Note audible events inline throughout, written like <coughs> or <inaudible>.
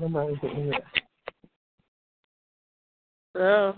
Nobody's in here. Oh.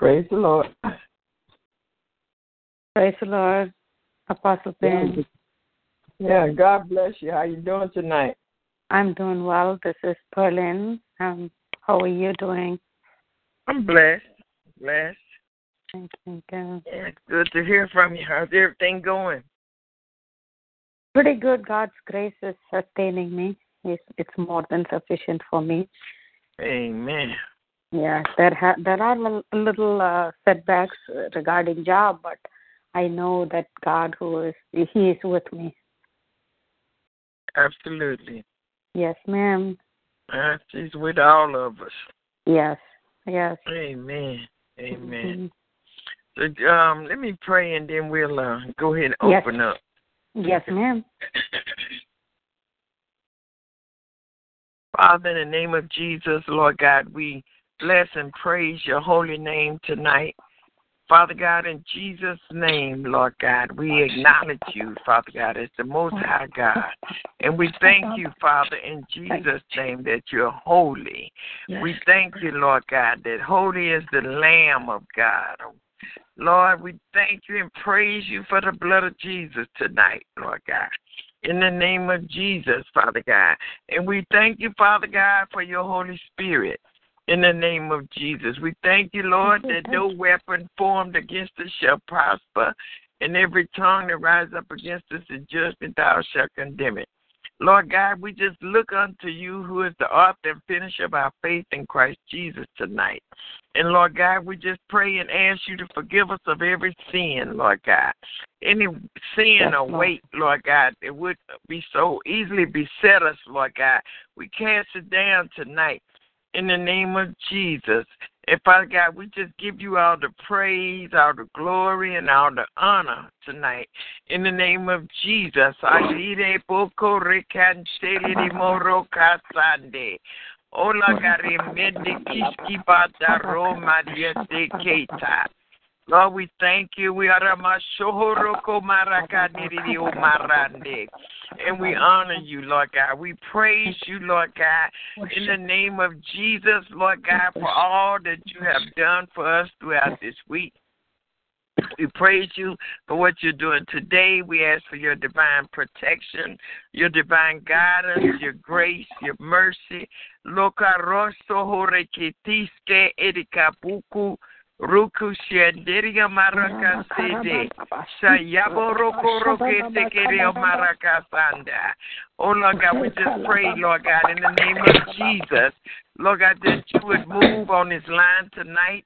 Praise the Lord. Praise the Lord. Apostle Ben. Yeah, God bless you. How you doing tonight? I'm doing well. This is Berlin. Um, how are you doing? I'm blessed. Blessed. Thank you. God. Yeah, it's good to hear from you. How's everything going? Pretty good. God's grace is sustaining me. It's, it's more than sufficient for me. Amen. Yeah, there ha- there are little, little uh, setbacks regarding job, but I know that God who is He is with me. Absolutely. Yes, ma'am. Uh, she's with all of us. Yes. Yes. Amen. Amen. Mhm. So, um, let me pray and then we'll uh, go ahead and Yes. open up. Yes, ma'am. Father, in the name of Jesus, Lord God, we bless and praise your holy name tonight. Father God, in Jesus' name, Lord God, we acknowledge you, Father God, as the Most High God. And we thank you, Father, in Jesus' name, that you're holy. We thank you, Lord God, that holy is the Lamb of God. Lord, we thank you and praise you for the blood of Jesus tonight, Lord God. In the name of Jesus, Father God. And we thank you, Father God, for your Holy Spirit. In the name of Jesus. We thank you, Lord, that no weapon formed against us shall prosper, and every tongue that rises up against us in judgment thou shalt condemn it. Lord God, we just look unto you, who is the author and finisher of our faith in Christ Jesus tonight. And Lord God, we just pray and ask you to forgive us of every sin, Lord God. Any sin or weight, Lord God, that would be so easily beset us, Lord God. We cast it down tonight in the name of Jesus. And Father God, we just give you all the praise, all the glory, and all the honor tonight. In the name of Jesus. Ola gare mende kiski bata roma diete keta. Lord, we thank you. We are. And we honor you, Lord God. We praise you, Lord God, in the name of Jesus, Lord God, for all that you have done for us throughout this week. We praise you for what you're doing today. We ask for your divine protection, your divine guidance, your grace, your mercy. Loka rosso ruku shenderia marakasede. Sayabo roko roke tekerio maraka sanda. Oh Lord God, we just pray, Lord God, in the name of Jesus. Lord God, that you would move on this line tonight,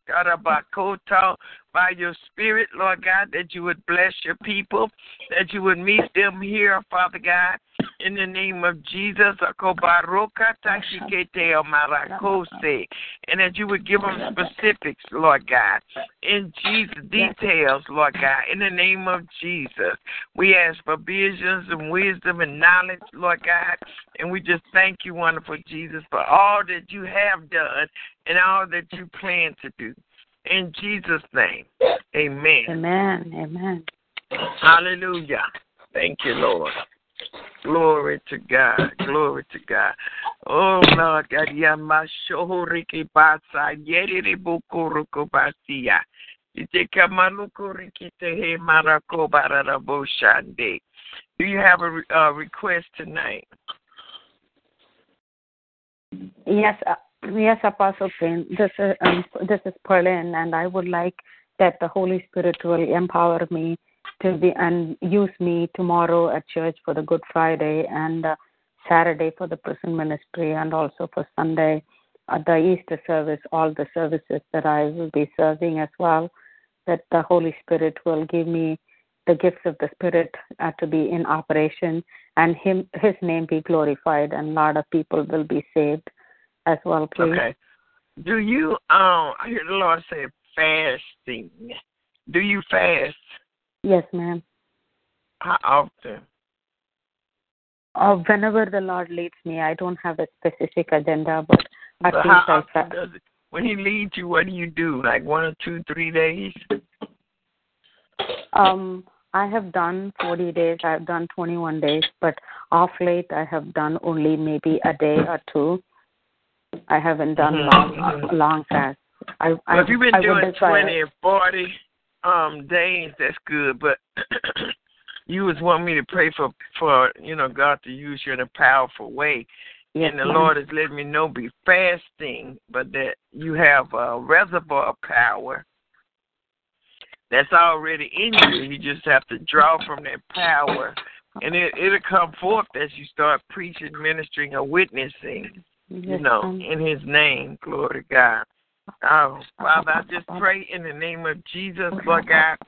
Koto, by your spirit, Lord God, that you would bless your people, that you would meet them here, Father God, in the name of Jesus, Akobaroka Tashikete Marakose, and that you would give them specifics, Lord God, in Jesus, details, Lord God, in the name of Jesus. We ask for visions and wisdom and knowledge, Lord God, and we just thank you, wonderful Jesus, for all that you have done and all that you plan to do. In Jesus' name, amen. Amen. Amen. Hallelujah. Thank you, Lord. Glory to God. Glory to God. Oh, Lord God. Yamashohoriki basa yeriri bukuruku basia. Do you have a uh, request tonight? Yes, uh, yes, Apostle Payne. This is um, this is Pauline, and I would like that the Holy Spirit will empower me to be and use me tomorrow at church for the Good Friday and uh, Saturday for the prison ministry, and also for Sunday at the Easter service. All the services that I will be serving as well. That the Holy Spirit will give me the gifts of the Spirit uh, to be in operation, and Him His name be glorified, and a lot of people will be saved as well, please. Okay. Do you um I hear the Lord say fasting. Do you fast? Yes, ma'am. How often? Uh, whenever the Lord leads me, I don't have a specific agenda, but at But least how I often does it when he leads you, what do you do? Like one or two, three days? Um, I have done 40 days. I've done 21 days, but off late I have done only maybe a day or two. I haven't done Mhm, long, mhm. long fast. I, Well, I, if you've been I doing twenty and forty um days, that's good. But <clears throat> you was wanting me to pray for for you know God to use you in a powerful way, Yes, and the ma'am. Lord has let me know be fasting, but that you have a reservoir of power that's already in you. You just have to draw from that power, and it it'll come forth as you start preaching, ministering, or witnessing you know, in his name. Glory to God. Oh, Father, I just pray in the name of Jesus, Lord God,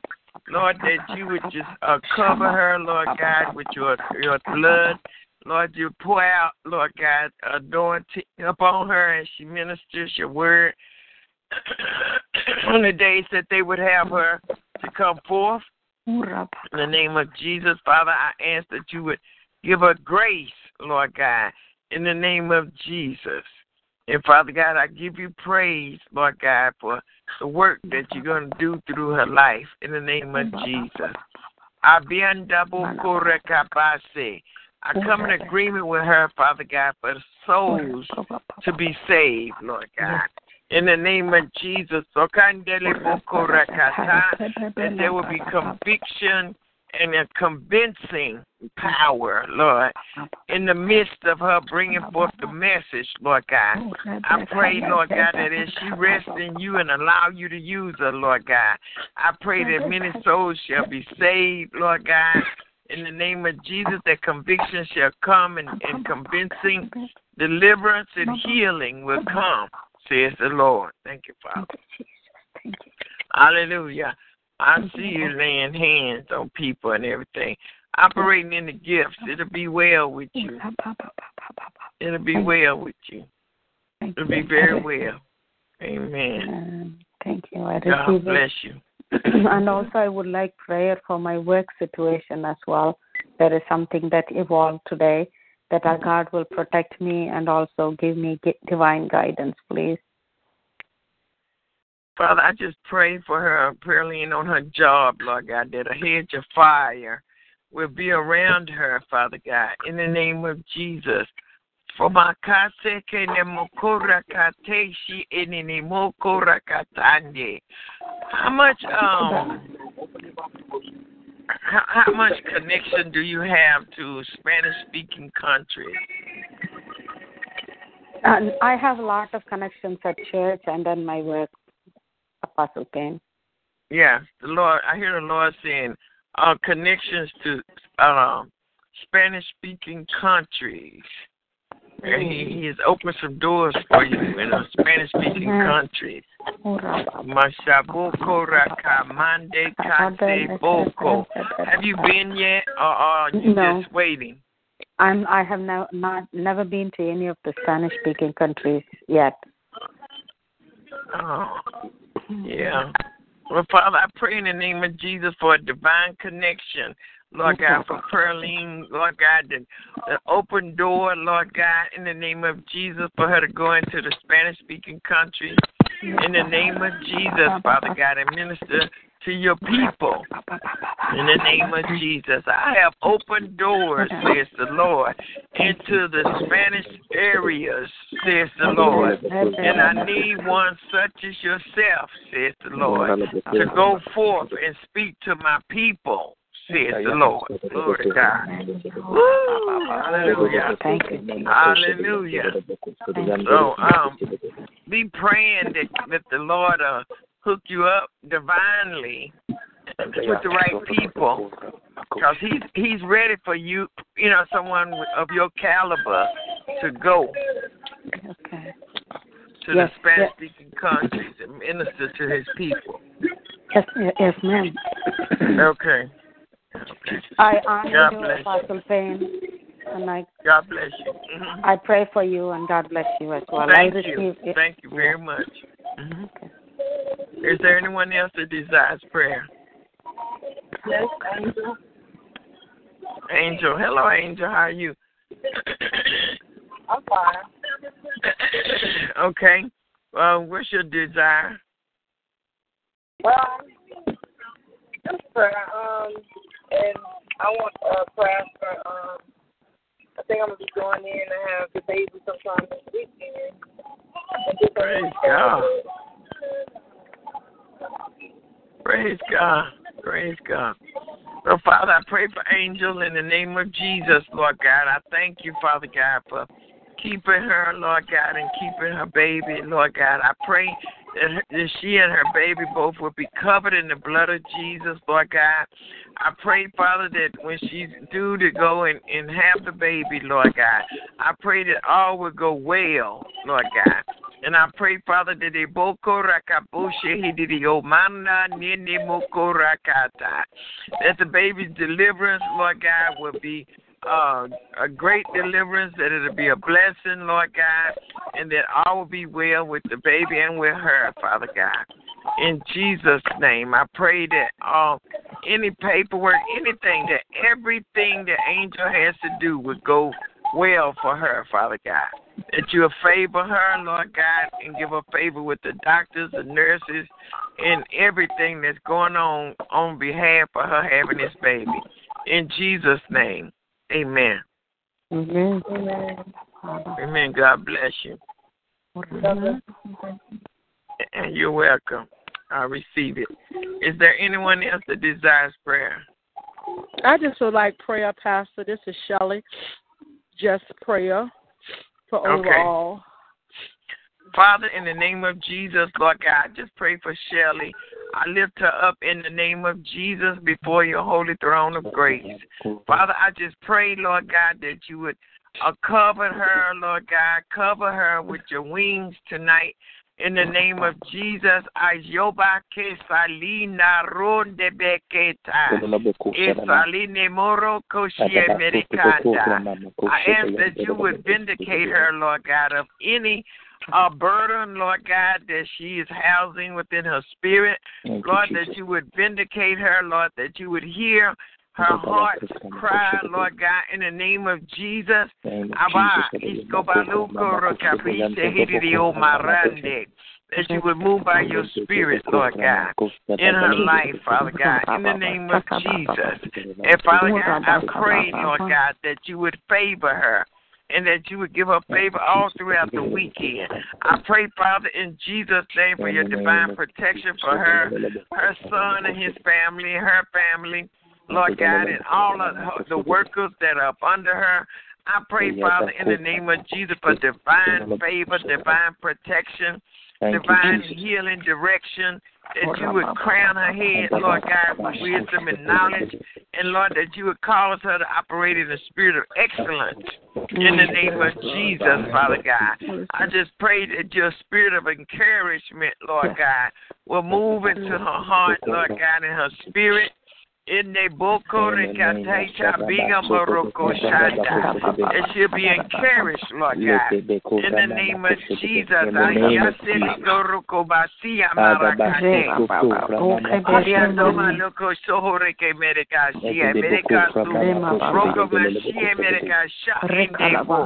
Lord, that you would just uh, cover her, Lord God, with your your blood. Lord, you pour out, Lord God, anointing upon her as she ministers your word on the days that they would have her to come forth. In the name of Jesus, Father, I ask that you would give her grace, Lord God, in the name of Jesus. And Father God, I give you praise, Lord God, for the work that you're going to do through her life in the name of Jesus. I come in agreement with her, Father God, for the souls to be saved, Lord God. In the name of Jesus, that there will be conviction and a convincing power, Lord, in the midst of her bringing forth the message, Lord God. I pray, Lord God, that as she rests in you and allow you to use her, Lord God, I pray that many souls shall be saved, Lord God. In the name of Jesus, that conviction shall come and, and convincing deliverance and healing will come, says the Lord. Thank you, Father. Hallelujah. I see you laying hands on people and everything, operating in the gifts. It'll be well with you. It'll be well with you. It'll be very well. Amen. Thank you. I God bless you. <clears throat> and also, I would like prayer for my work situation as well. There is something that evolved today that our God will protect me and also give me divine guidance, please. Father, I just pray for her, Pearline on her job, Lord God, that a hedge of fire will be around her, Father God, in the name of Jesus. For my How much um how, how much connection do you have to Spanish speaking countries? Um, I have a lot of connections at church and then my work Apostle Ken. Yeah, the Lord. I hear the Lord saying uh, connections to uh, Spanish-speaking countries. And he, he has opened some doors for you in a Spanish-speaking Mhm. countries. Mashaboko rakamande boko. Have you been yet, or are you No. just waiting? I'm I have no, not never been to any of the Spanish speaking countries yet. Oh, yeah. Well, Father, I pray in the name of Jesus for a divine connection. Lord God, for Pearline, Lord God, the, the open door, Lord God, in the name of Jesus, for her to go into the Spanish speaking country. In the name of Jesus, Father God, and minister to your people. In the name of Jesus, I have opened doors, says the Lord, into the Spanish areas, says the Lord. And I need one such as yourself, says the Lord, to go forth and speak to my people, says the Lord. Glory to God. Woo! Hallelujah. Hallelujah. So, um, be praying that, that the Lord uh, hook you up divinely with the right people, because he's he's ready for you. You know, someone of your caliber to go Okay. to Yes, the Spanish-speaking countries and minister to his people. Yes, yes, ma'am. Okay. I honor God you, bless you. Apostle Payne, and I God bless you. Mhm. I pray for you, and God bless you as well. Thank I you. receive. Thank you very much. Mhm. Is there anyone else that desires prayer? Yes, Angel. Angel. Hello, Angel. How are you? I'm fine. okay. Well, what's your desire? Well, just prayer. Um, and I want uh, prayer for. Um, I think I'm gonna be going in and have the baby sometime this weekend. Praise God. Praise God. Praise God. So, Father, I pray for Angel in the name of Jesus, Lord God. I thank you, Father God, for keeping her, Lord God, and keeping her baby, Lord God. I pray that, she and her baby both will be covered in the blood of Jesus, Lord God. I pray, Father, that when she's due to go and, and have the baby, Lord God, I pray that all will go well, Lord God. And I pray, Father, that they boko rakabushe hididio mana nini moko rakata. That the baby's deliverance, Lord God, will be uh, a great deliverance, that it'll be a blessing, Lord God, and that all will be well with the baby and with her, Father God. In Jesus' name, I pray that uh, any paperwork, anything, that everything the angel has to do would go well for her, Father God. That you'll favor her, Lord God, and give her favor with the doctors, the nurses, and everything that's going on on behalf of her having this baby. In Jesus' name, amen. Amen. Amen. God bless you. And you're welcome. I receive it. Is there anyone else that desires prayer? I just would like prayer, Pastor. This is Shelley. Just prayer for Okay. overall. Father, in the name of Jesus, Lord God, just pray for Shelley. I lift her up in the name of Jesus before your holy throne of grace. Father, I just pray, Lord God, that you would uh, cover her, Lord God, cover her with your wings tonight. In the name of Jesus, Ayoba ke salina ronde beketa. Esaline moro koshie merikanda. I ask that you would vindicate her, Lord God, of any uh, burden, Lord God, that she is housing within her spirit. Lord, that you would vindicate her, Lord, that you would hear her heart cry, Lord God, in the name of Jesus. Abba, iskobaluko rokaprise hirio marande. That you would move by your spirit, Lord God, in her life, Father God, in the name of Jesus. And Father God, I pray, Lord God, that you would favor her and that you would give her favor all throughout the weekend. I pray, Father, in Jesus' name for your divine protection for her, her son and his family, her family, Lord God, and all of the workers that are up under her. I pray, Father, in the name of Jesus, for divine favor, divine protection, divine healing direction, that you would crown her head, Lord God, with wisdom and knowledge, and Lord, that you would cause her to operate in the spirit of excellence. In the name of Jesus, Father God. I just pray that your spirit of encouragement, Lord God, will move into her heart, Lord God, and her spirit. In the boko rekataita biga moroko shanda. It should be encouraged, Lord God. In the name of Jesus, ayasili goroko basia marakate. Ariando maloko sohore ke mereka shia, mereka su, roko mashia mereka sha indebo.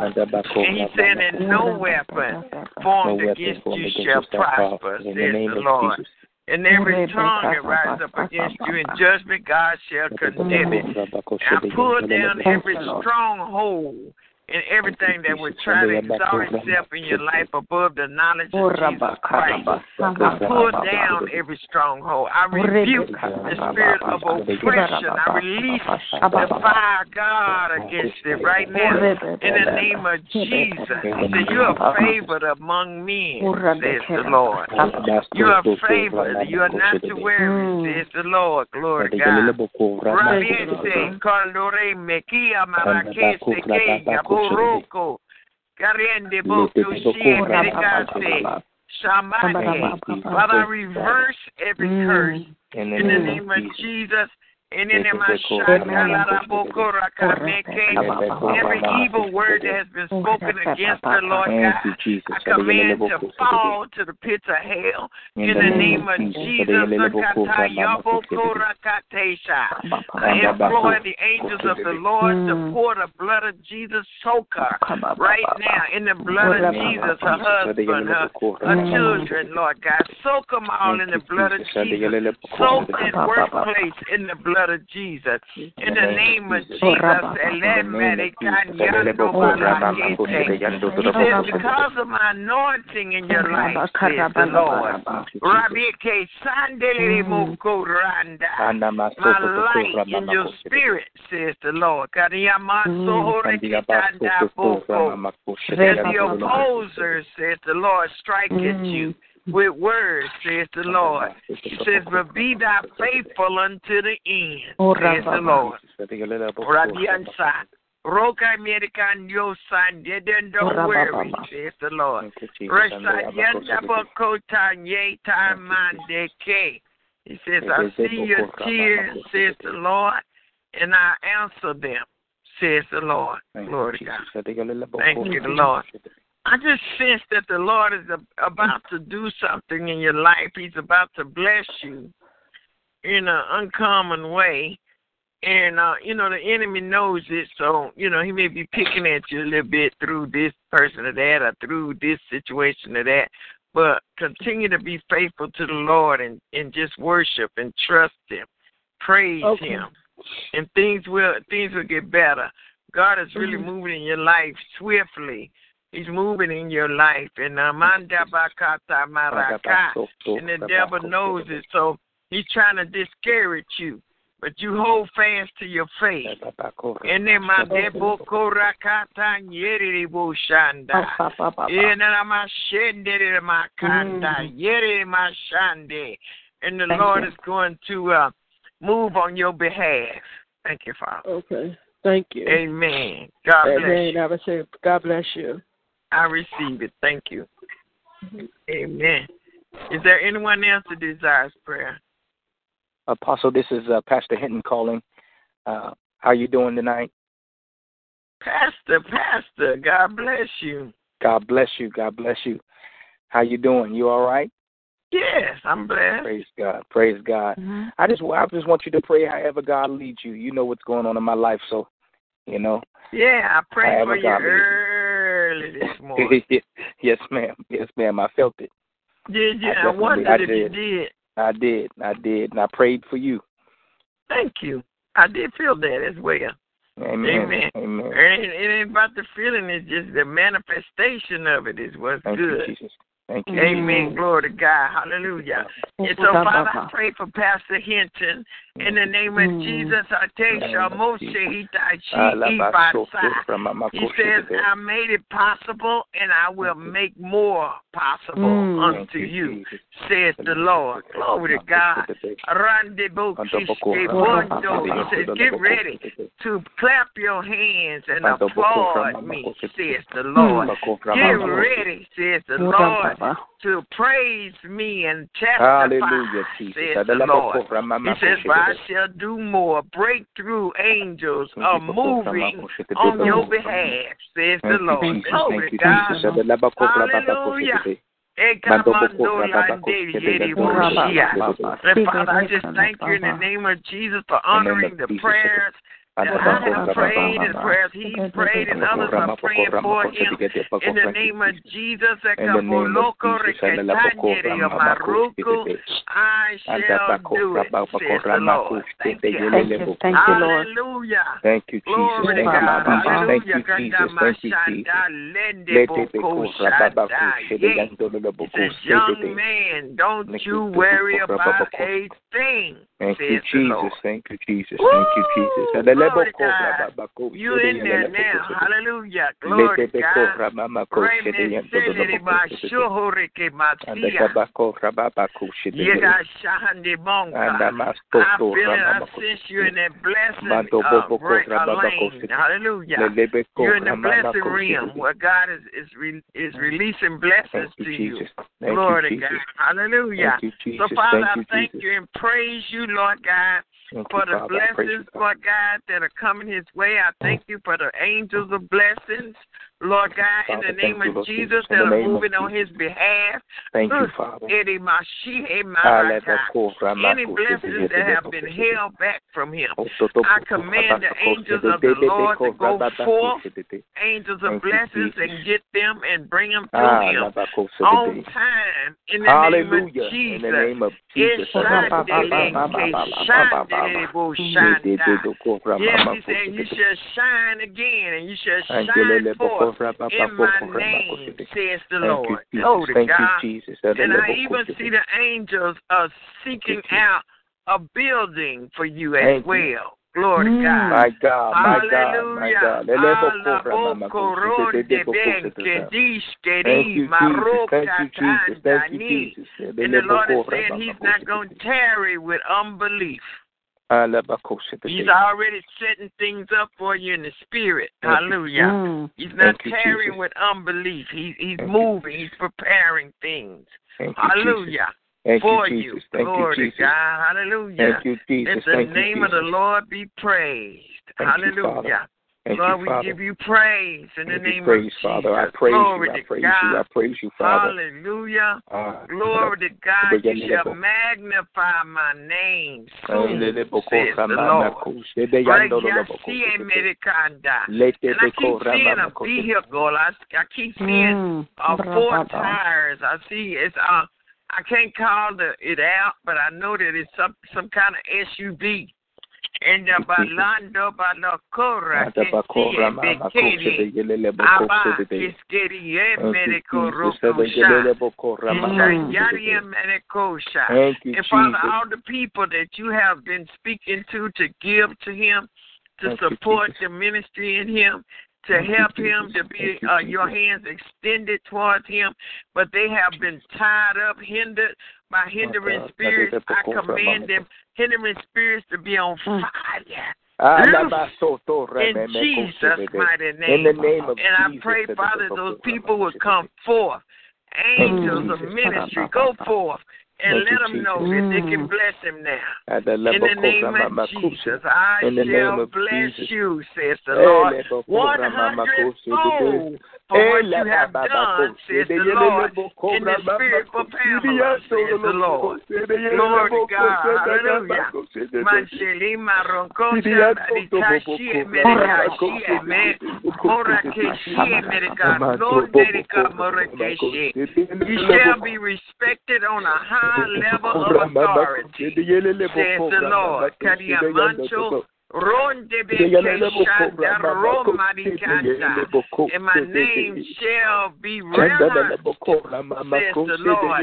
And he said, and no weapon formed against you shall prosper, says the Lord. And every tongue that rises up against you in judgment, God shall condemn it. And I pull down every stronghold and everything that would try to exalt itself in your life above the knowledge of Jesus Christ. I pull down every stronghold. I rebuke the spirit of oppression. I release the fire of God against it right now in the name of Jesus. He said, You are favored among men, says the Lord. You are favored. You are not to worry, says the Lord. Glory to God. Rabiese, Kaldore, Mekia, Marakese, Kenya, Boroko, Kariende, Boko, Shie, Merikase, Shamane. Father, reverse every mm. curse. In the name of Jesus. In the name of Shakaraboko, Every evil word that has been spoken against her, Lord God, I command to fall to the pits of hell. In the name of Jesus, I employ the angels of the Lord to pour the blood of Jesus, soak her right now in the blood of Jesus, her husband, her, her children, Lord God. Soak them all in the blood of Jesus. Soak that workplace in the blood of Jesus. In the name of Jesus, he says, because of my anointing in your life, says the Lord. Rabbi K. Sandele Moko Randa. My light in your spirit, says the Lord. Kariyamaso Horekitanda As the opposer, says the Lord, strike at you with words, says the Lord. He says, but be thou faithful unto the end, says the Lord. Radiansa. Roka American yo son didn't don't worry, says the Lord. Rasayanda Bokota Ye Tamandeke. He says, I see your tears, says the Lord, and I answer them, says the Lord. Thank you, Glory to Jesus. God. Thank Thank you, the Lord. I just sense that the Lord is about to do something in your life. He's about to bless you in an uncommon way. And uh, you know, the enemy knows it, so you know, he may be picking at you a little bit through this person or that or through this situation or that. But continue to be faithful to the Lord and, and just worship and trust him. Praise Okay. him. And things will things will get better. God is really Mhm. moving in your life swiftly. He's moving in your life. And Amanda Bakata Maraka. And the devil knows it. So he's trying to discourage you. But you hold fast to your faith. And then my debo korakata nyeri shanda. Ena ma shende ma kanda yeri ma shande. And the Thank Lord you. is going to uh, move on your behalf. Thank you, Father. Okay. Thank you. Amen. God bless Amen. you. I would say, God bless you. I receive it. Thank you. Amen. Is there anyone else that desires prayer? Apostle, this is uh, Pastor Hinton calling. Uh, how you doing tonight? Pastor, Pastor, God bless you. God bless you. God bless you. How you doing? You all right? Yes, I'm blessed. Praise God. Praise God. I just I just want you to pray however God leads you. You know what's going on in my life, so you know. Yeah, I pray However for you God you. Early this <laughs> morning. yes, ma'am. Yes, ma'am. I felt it. Did you? I I, wondered I if you did. did. I did. I did. And I prayed for you. Thank you. I did feel that as well. Amen. Amen. Amen. It ain't, it ain't about the feeling, it's just the manifestation of it is what's Thank good. you, Jesus. Thank you. Amen. Glory to God. Hallelujah. And so, Father, I pray for Pastor Hinton. In the name of Mm. Jesus, I take Name of Moshe Jesus. Hitachi Ibasa. He says, I made it possible and I will make more possible Mm. unto you, says the Lord. Glory to God. He says, get ready to clap your hands and applaud me, says the Lord. Get ready, says the Lord, to praise me and testify, Hallelujah, Jesus. says the Lord. He says, For I shall do more. Breakthrough angels are moving on your behalf, says the Lord. Glory to God. Hallelujah. And Father, I just thank you in the name of Jesus for honoring the prayers that I have prayed and prayers he's prayed and others are praying for him. In the name of Jesus, I shall do it, says the Lord. Thank you. Thank you. Thank you, Lord. Hallelujah. Thank you, Jesus. Glory to Thank you, God. Jesus. Thank you, Jesus. Thank you, Jesus. He says, young man, don't you worry about a thing, Thank you. Jesus. Thank you, Jesus. Thank you, Jesus. Woo! Glory to God. You in there now. Hallelujah. Glory to God. Reme selere ba shohore ke masia. Yega shahande bonka. I feel it. I sense you in that blessing uh, lane. Hallelujah. You're in the blessing realm where God is is, re, is releasing blessings to you, you. Jesus. Thank Glory to God. Hallelujah. You, So, Father, Thank I thank Jesus. you and praise you, Lord God, Thank for you, the Father. Blessings. Lord God, that are coming his way. I thank you for the angels of blessings, Lord God, in the name you, of Jesus. That are moving on his behalf. Thank you, Uh, Father. Any blessings that have been held back from him. I command the angels of the Lord to go forth, angels of blessings, and get them and bring them to Ah, him on time in the Hallelujah. name of In Jesus. the name of Jesus. Yes, he said, You shall shine again, and you shall shine forth in my name, says the Lord. Glory to God. Jesus. And I even see the angels are seeking out a building for you as well. Glory to God. My God, my God, my. God. Thank you, Jesus. Thank you, Jesus. Thank you, marokatandani. Jesus. And the Lord is saying He's not going to tarry with unbelief. He's already setting things up for you in the spirit. Hallelujah. Mm. He's not Thank tarrying with unbelief. He, he's Thank you, moving. He's preparing things. Thank you, Jesus. Hallelujah. Thank For you, you. Jesus. Thank Glory you, to Jesus. God. Hallelujah. Thank you, Jesus. Let the Thank you, name of the Lord be praised. Thank you, Hallelujah. Thank Lord, you, we give you praise in the name praise, of Jesus. Father. I praise Glory you. I to praise God. you. I praise you, Father. Hallelujah. Ah, Glory to God. Begin You shall magnify my name. Soon, says the Lord. mako- se- de- yando- lo- lo- boko- Regiasi se- de- Americanda. Let the And I keep seeing a mako- se- vehicle. I, I keep seeing uh, four tires. I see it's uh I can't call the it out, but I know that it's some some kind of SUV. And the balando balacora Ada que bako- sie rama- mako- se- bekeri de- yele- le- boko- aba se- de- de- kiskeri e Thank you, medico Jesus. Se- de- yele- rokusha. le- boko- rama- mako- se- de- Yari de- medicosha. Thank you, And Father, all the people that you have been speaking to to give to him, to support the ministry in him, to help him to be uh, your hands extended towards him, but they have been tied up, hindered by hindering spirits. I go for a command them hindering spirits to be on Mm. fire. Loose la- ba- so- to- rama- In Jesus' de- de- mighty In name. the name of And I pray, Father, boko- those people mako- will come forth. Angels of ministry, go forth and Thank let them know that they can Mm. bless him now. In the name of Jesus, I In the name shall bless Jesus. you, says the Eh, Lord. One rama- mako- se- de- de- hundredfold for Eh, what you have done, says the Lord. In the spirit for Pamela, says the lo- Lord. se- de- yele- Glory le- to boko- God. Hallelujah. mako- se- de- de- Mansheli maronko Sidi ya- shabari so- to- kashi boko- emere rama- kashi mako- se- eme. de- boko- Mora se- de- keshi de- emere Ama- ka. to- Lord boko- dedika rama- mora mako- keshi. se- de- You shall be respected on a high level of authority, says the Lord. mako- se- de- Kadia yando- mancho ronde Se- de- yele- le- beke boko- shanda rama- mako- roma se- de- yele- dikanda. le- boko- And my name shall be reverenced, says the Lord.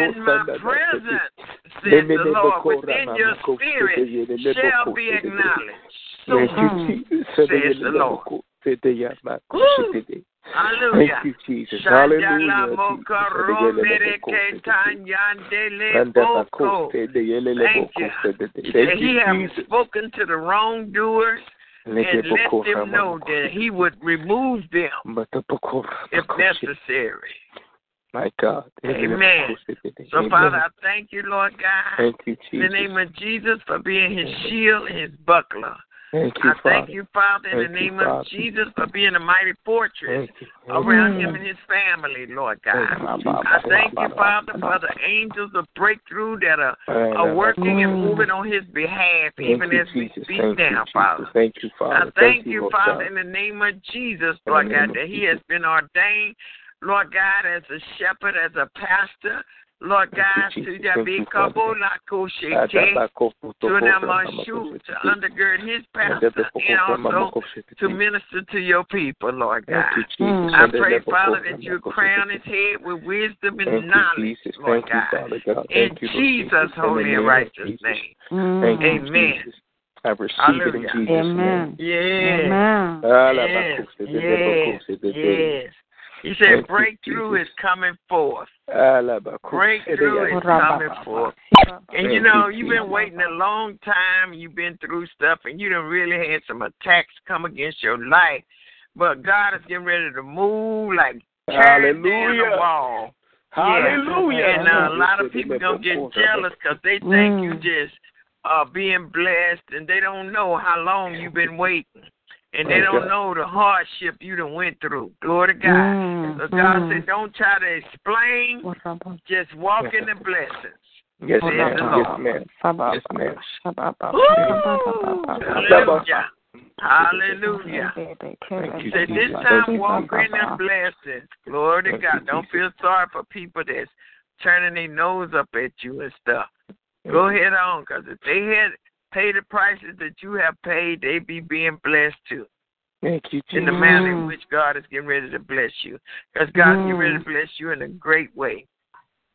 And my presence, says the Lord, within your spirit shall be acknowledged. De Says the Lord. Boko se de ya mako Woo. se de de. Hallelujah. Thank you, Jesus. Hallelujah. moka Jesus. Se de yele le romere boko se de de. ketanyandele Randa bako boko. se de yele le Thank you. se de de. That Thank he has spoken to the wrongdoers and let them know that he would remove them But the boko rama if mako se de- necessary. My God. Amen. boko se de de. So, Father, I thank you, Lord God, Thank you, in the Jesus. name of Jesus for being his shield and his buckler. Thank you, I thank Father. you, Father, in the Thank you, name of Father. Jesus for being a mighty fortress Thank you. around Mm. him and his family, Lord Thank God. you, I thank you, Father, for the angels of breakthrough that are, are working and Mm. moving on his behalf, Thank even you, as we Jesus. speak Thank you, now, Jesus. Father. Thank you, Father. I thank you, Father, God. in the name of Jesus, Lord God, that he has been ordained, Lord God, as a shepherd, as a pastor, Lord Thank God, you, to Jesus. Thank you, Father. Yabi to Namashu, to undergird his pastor and also to minister to your people, Lord God. Thank you. Jesus. I pray, Father, that you crown his head with wisdom and knowledge, Lord God. In Thank you, Lord Jesus' Jesus. In the holy and righteous name. Thank you, Amen. I receive it in Hallelujah. Jesus' name. Amen. Yes. Amen. Ah, Yes. bakuse, de- de- Yes. Bakuse, de- de- Yes. He said breakthrough is coming forth. La bakuse, Breakthrough is coming forth. And you know, you, you've been waiting a long time. You've been through stuff, and you done really had some attacks come against your life. But God is getting ready to move, like tearing down the Hallelujah. wall. Hallelujah. And uh, a lot of people gonna get jealous because they think you Mm. just uh being blessed, and they don't know how long you've been waiting, and they don't know the hardship you done went through. Glory to God. Mm. So God Mm. said, don't try to explain, just walk in the blessings. Yes, Says ma'am. the Yes, Lord. ma'am. Yes, ma'am. Woo! Hallelujah. Hallelujah. Thank He you, said, this time you, walk Jesus. in the blessings. Glory to God. Don't feel sorry for people that's turning their nose up at you and stuff. Go you. ahead on, because if they had paid the prices that you have paid, they be being blessed too. Thank you, In the manner in Mm. which God is getting ready to bless you. Because God's getting ready to Mm. bless you in a great way.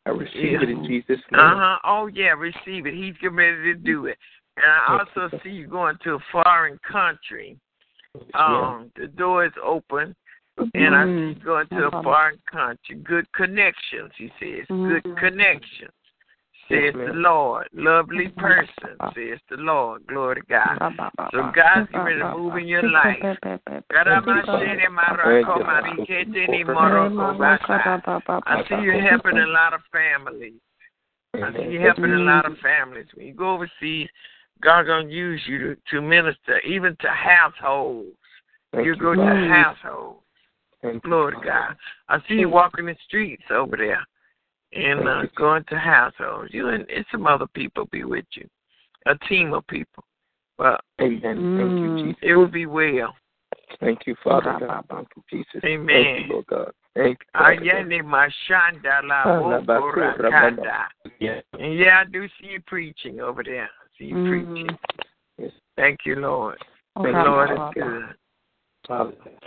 I receive it in Jesus' name. Uh huh. Oh yeah, receive it. He's getting ready to do it. And I you, also see you going to a foreign country. Um, the door is open, and I see you Mm. going to a Mhm. foreign country. Good connections, he says. Good Mhm. connections, says the. Lord. Lovely person, says the Lord. Glory to God. So God's getting ready to move in your life. Garamashene marako marikete ni moroko basa. I see you helping a lot of families. I see you helping a lot of families. When you go overseas, God's gonna use you to, to minister, even to households. You you, go to households. household. Thank you, Lord Father. God. I see you walking the streets over there and uh, going to households. You and, and some other people be with you, a team of people. Well, Amen. Thank you, Mm. Jesus. it will be well. Thank you, Father God. Thank you, Jesus. Amen. Thank you, Lord God. Thank you, Father mashanda la Alabakura, bokorakanda. Yes. And yeah, I do see you preaching over there. I see you Mm. preaching. Yes. Thank you, Lord. The Thank you, Lord is good.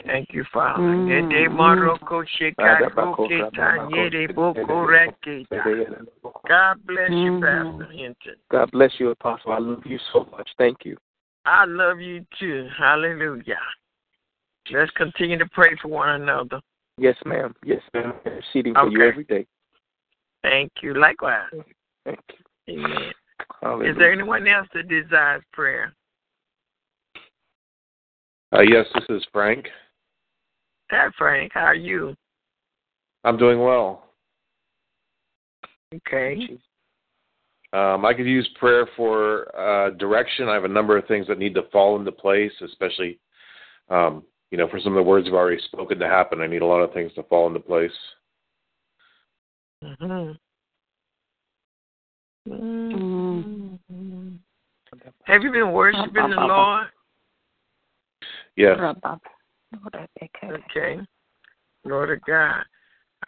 Thank you, Father. Mm. Ede maroko shekaroke tanyere bokoreketa. God bless you, Mhm. Pastor Hinton. God bless you, Apostle. I love you so much. Thank you. I love you too. Hallelujah. Let's continue to pray for one another. Yes, ma'am. Yes, ma'am. I'm interceding for you every day. Thank you. Likewise. Thank you. Amen. Hallelujah. Is there anyone else that desires prayer? Uh, yes, this is Frank. Hi, Frank. How are you? I'm doing well. Okay. Um, I could use prayer for uh, direction. I have a number of things that need to fall into place, especially, um, you know, for some of the words I've already spoken to happen. I need a lot of things to fall into place. hmm Mm. Have you been worshiping the Lord? <laughs> Yes. Okay. Lord of God.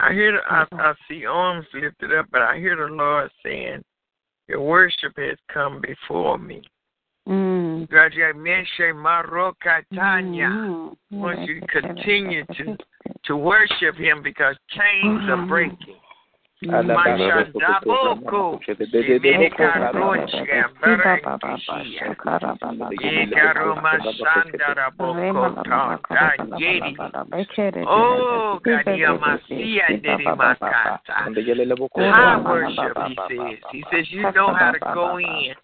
I hear, the, I, I see arms lifted up, but I hear the Lord saying, Your worship has come before me. Mm. God, you mentioned Marokatanya. Mm. want you to continue to to worship Him because chains are breaking. Mashandaboko, Semenikarochia, Berenkishia, Yegaromashandaraboko, Tandanyeri. Oh, Gadiamasia, Derimakata. High worship, he says. He says, You know how to go in.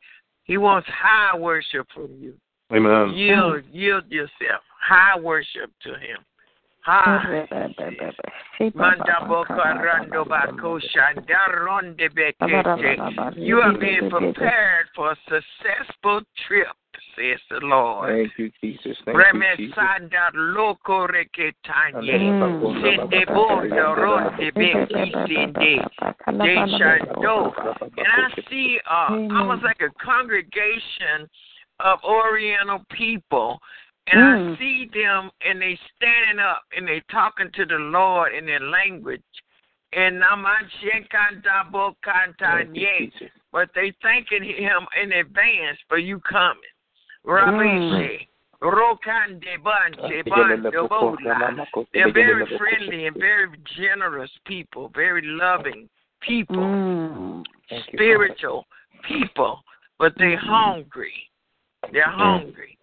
He wants high worship from you. Amen. Yield, yield yourself. High worship to Him. You are being prepared for a successful trip, says the Lord. Thank you, Jesus. Thank you, Jesus. Remesanda loco reketanye. Sende bondo ronde bekisinde. Deshando. And I see uh, almost like a congregation of Oriental people. And Mm. I see them and they standing up and they talking to the Lord in their language. And Thank you, Namashekandabokantanye. Jesus. But they thanking him in advance for you coming. Banche bando bola. They're very friendly and very generous people, very loving people, Mm. Spiritual people, but they're hungry. They're hungry.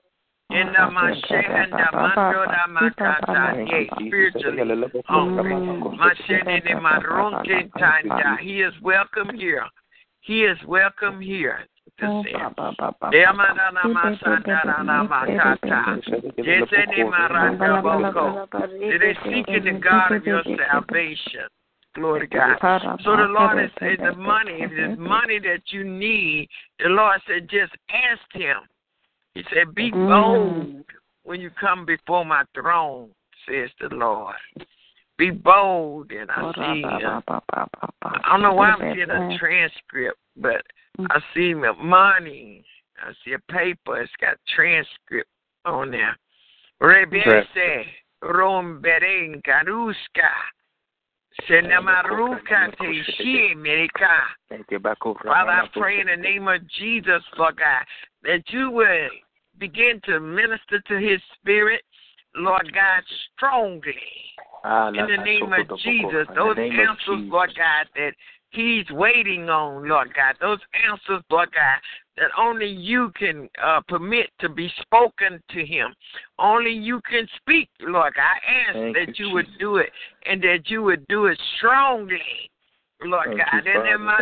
In the mashenda mando makata, spiritually hungry. Mashende de maronke tanda. He is welcome here. He is welcome here. Say. Demanana makata. Yesene maranda. It is seeking the God of your salvation. Glory to God. So the Lord said the money, if there's money that you need, the Lord said just ask him. He said, Be bold when you come before my throne, says the Lord. Be bold and I see uh, I don't know why I'm seeing a transcript, but I see the money. I see a paper. It's got transcript on there. Rebese romberen garuska. Senamaruka te shi Amerika. Thank you, Bako. Father, I pray in the name of Jesus, Lord God, that you will begin to minister to his spirit, Lord God, strongly. In the name of Jesus, those answers, Lord God, that he's waiting on, Lord God, those answers, Lord God, that only you can uh, permit to be spoken to him. Only you can speak, Lord God. I ask Thank that you, you would do it and that you would do it strongly. Lord Thank God, and then my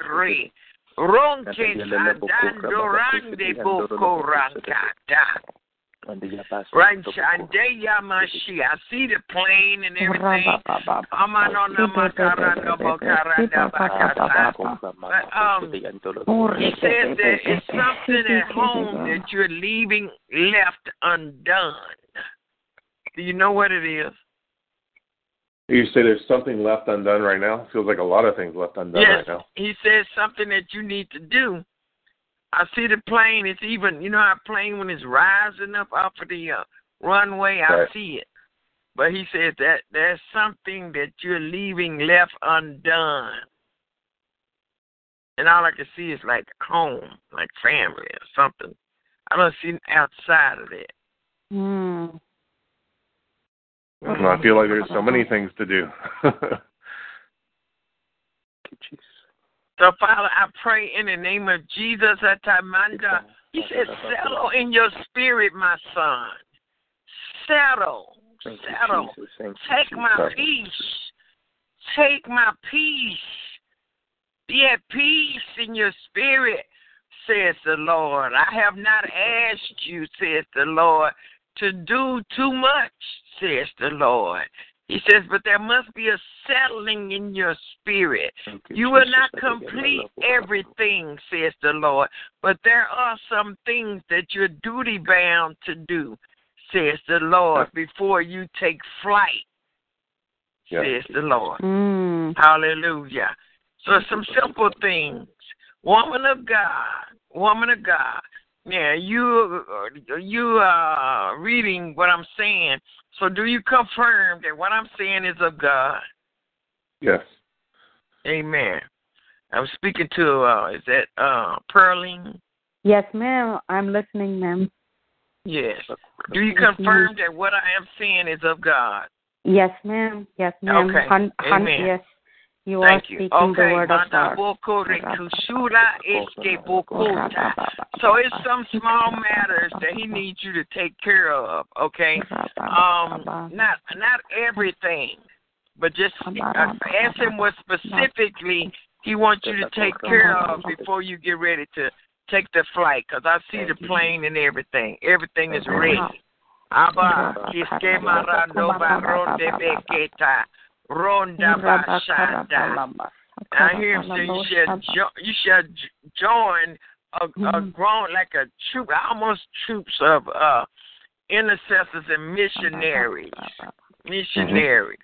Jesus. Sheke shahari. Ronke sandando rande boko rankata. Right, Shandeya I see the plane and everything. But um, he says that it's something at home that you're leaving left undone. Do you know what it is? You say there's something left undone right now? Feels like a lot of things left undone yes, right now. he says something that you need to do. I see the plane. It's even, you know, how a plane when it's rising up off of the uh, runway, I see it. But he says that there's something that you're leaving left undone. And all I can see is like home, like family or something. I don't see outside of that. Mm. Well, I feel like there's so many uh-huh. things to do. So, Father, I pray in the name of Jesus, that Atamanda. He said, settle in your spirit, my son. Settle. Thank Settle. Jesus. Thank you, Take my Jesus. peace. Take my peace. Be at peace in your spirit, says the Lord. I have not asked you, says the Lord, to do too much, says the Lord. He says, but there must be a settling in your spirit. Thank You will Jesus. not complete Lord. everything, says the Lord, but there are some things that you're duty bound to do, says the Lord, before you take flight, Yeah. says the Lord. Mm. Hallelujah. So some simple things. Woman of God, woman of God. Yeah, you you are reading what I'm saying. So do you confirm that what I'm saying is of God? yes. Amen. I'm speaking to uh is that uh Pearline? Yes, ma'am. I'm listening, ma'am. Yes. Do you Yes, confirm that what I am saying is of God? Yes, ma'am. Yes, ma'am. Okay. Hun- hun- Amen. yes, you Thank are you. speaking Okay. the word of God. Mandaboko rekushura eskebokota. So it's some small matters that he needs you to take care of, okay? Um, not not everything, but just uh, ask him what specifically he wants you to take care of before you get ready to take the flight. Cause I see the plane and everything. Everything is ready. Abba, kiskema rando baronde ronda bashanda. I hear him say you should jo- you should join a, a grown like a troop, almost troops of uh intercessors and missionaries. Missionaries.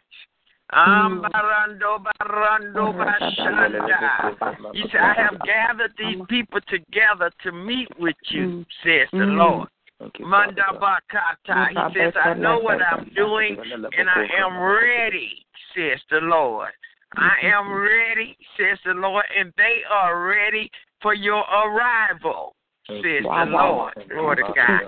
Um, barando, barando, bashanda. He said, I have gathered these people together to meet with you, says the Lord. Thank you, Manda Father God. He says, I know what I'm doing and I am ready, says the Lord. I am ready, says the Lord, and they are ready for your arrival, says the Lord. Glory to God.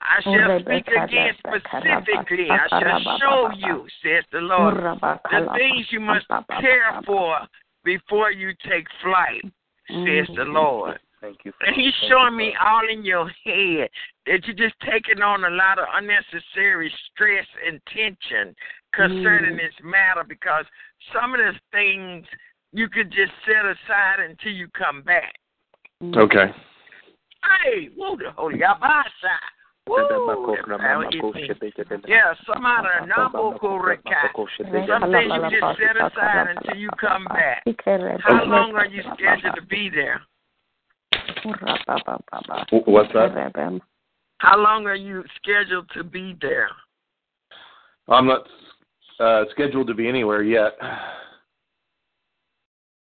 I shall speak again specifically. I shall show you, says the Lord, the things you must care for before you take flight, says the Lord. Thank you. And he's showing me all in your head that you're just taking on a lot of unnecessary stress and tension concerning this matter because some of the things you could just set aside until you come back. Okay. Hey, whoa, the Holy Abasa. Woo, the power hit me. Yeah, some out of Naboko Rekai. Some things you just set aside until you come back. How long are you scheduled to be there? What's that? How long are you scheduled to be there? I'm not uh, scheduled to be anywhere yet.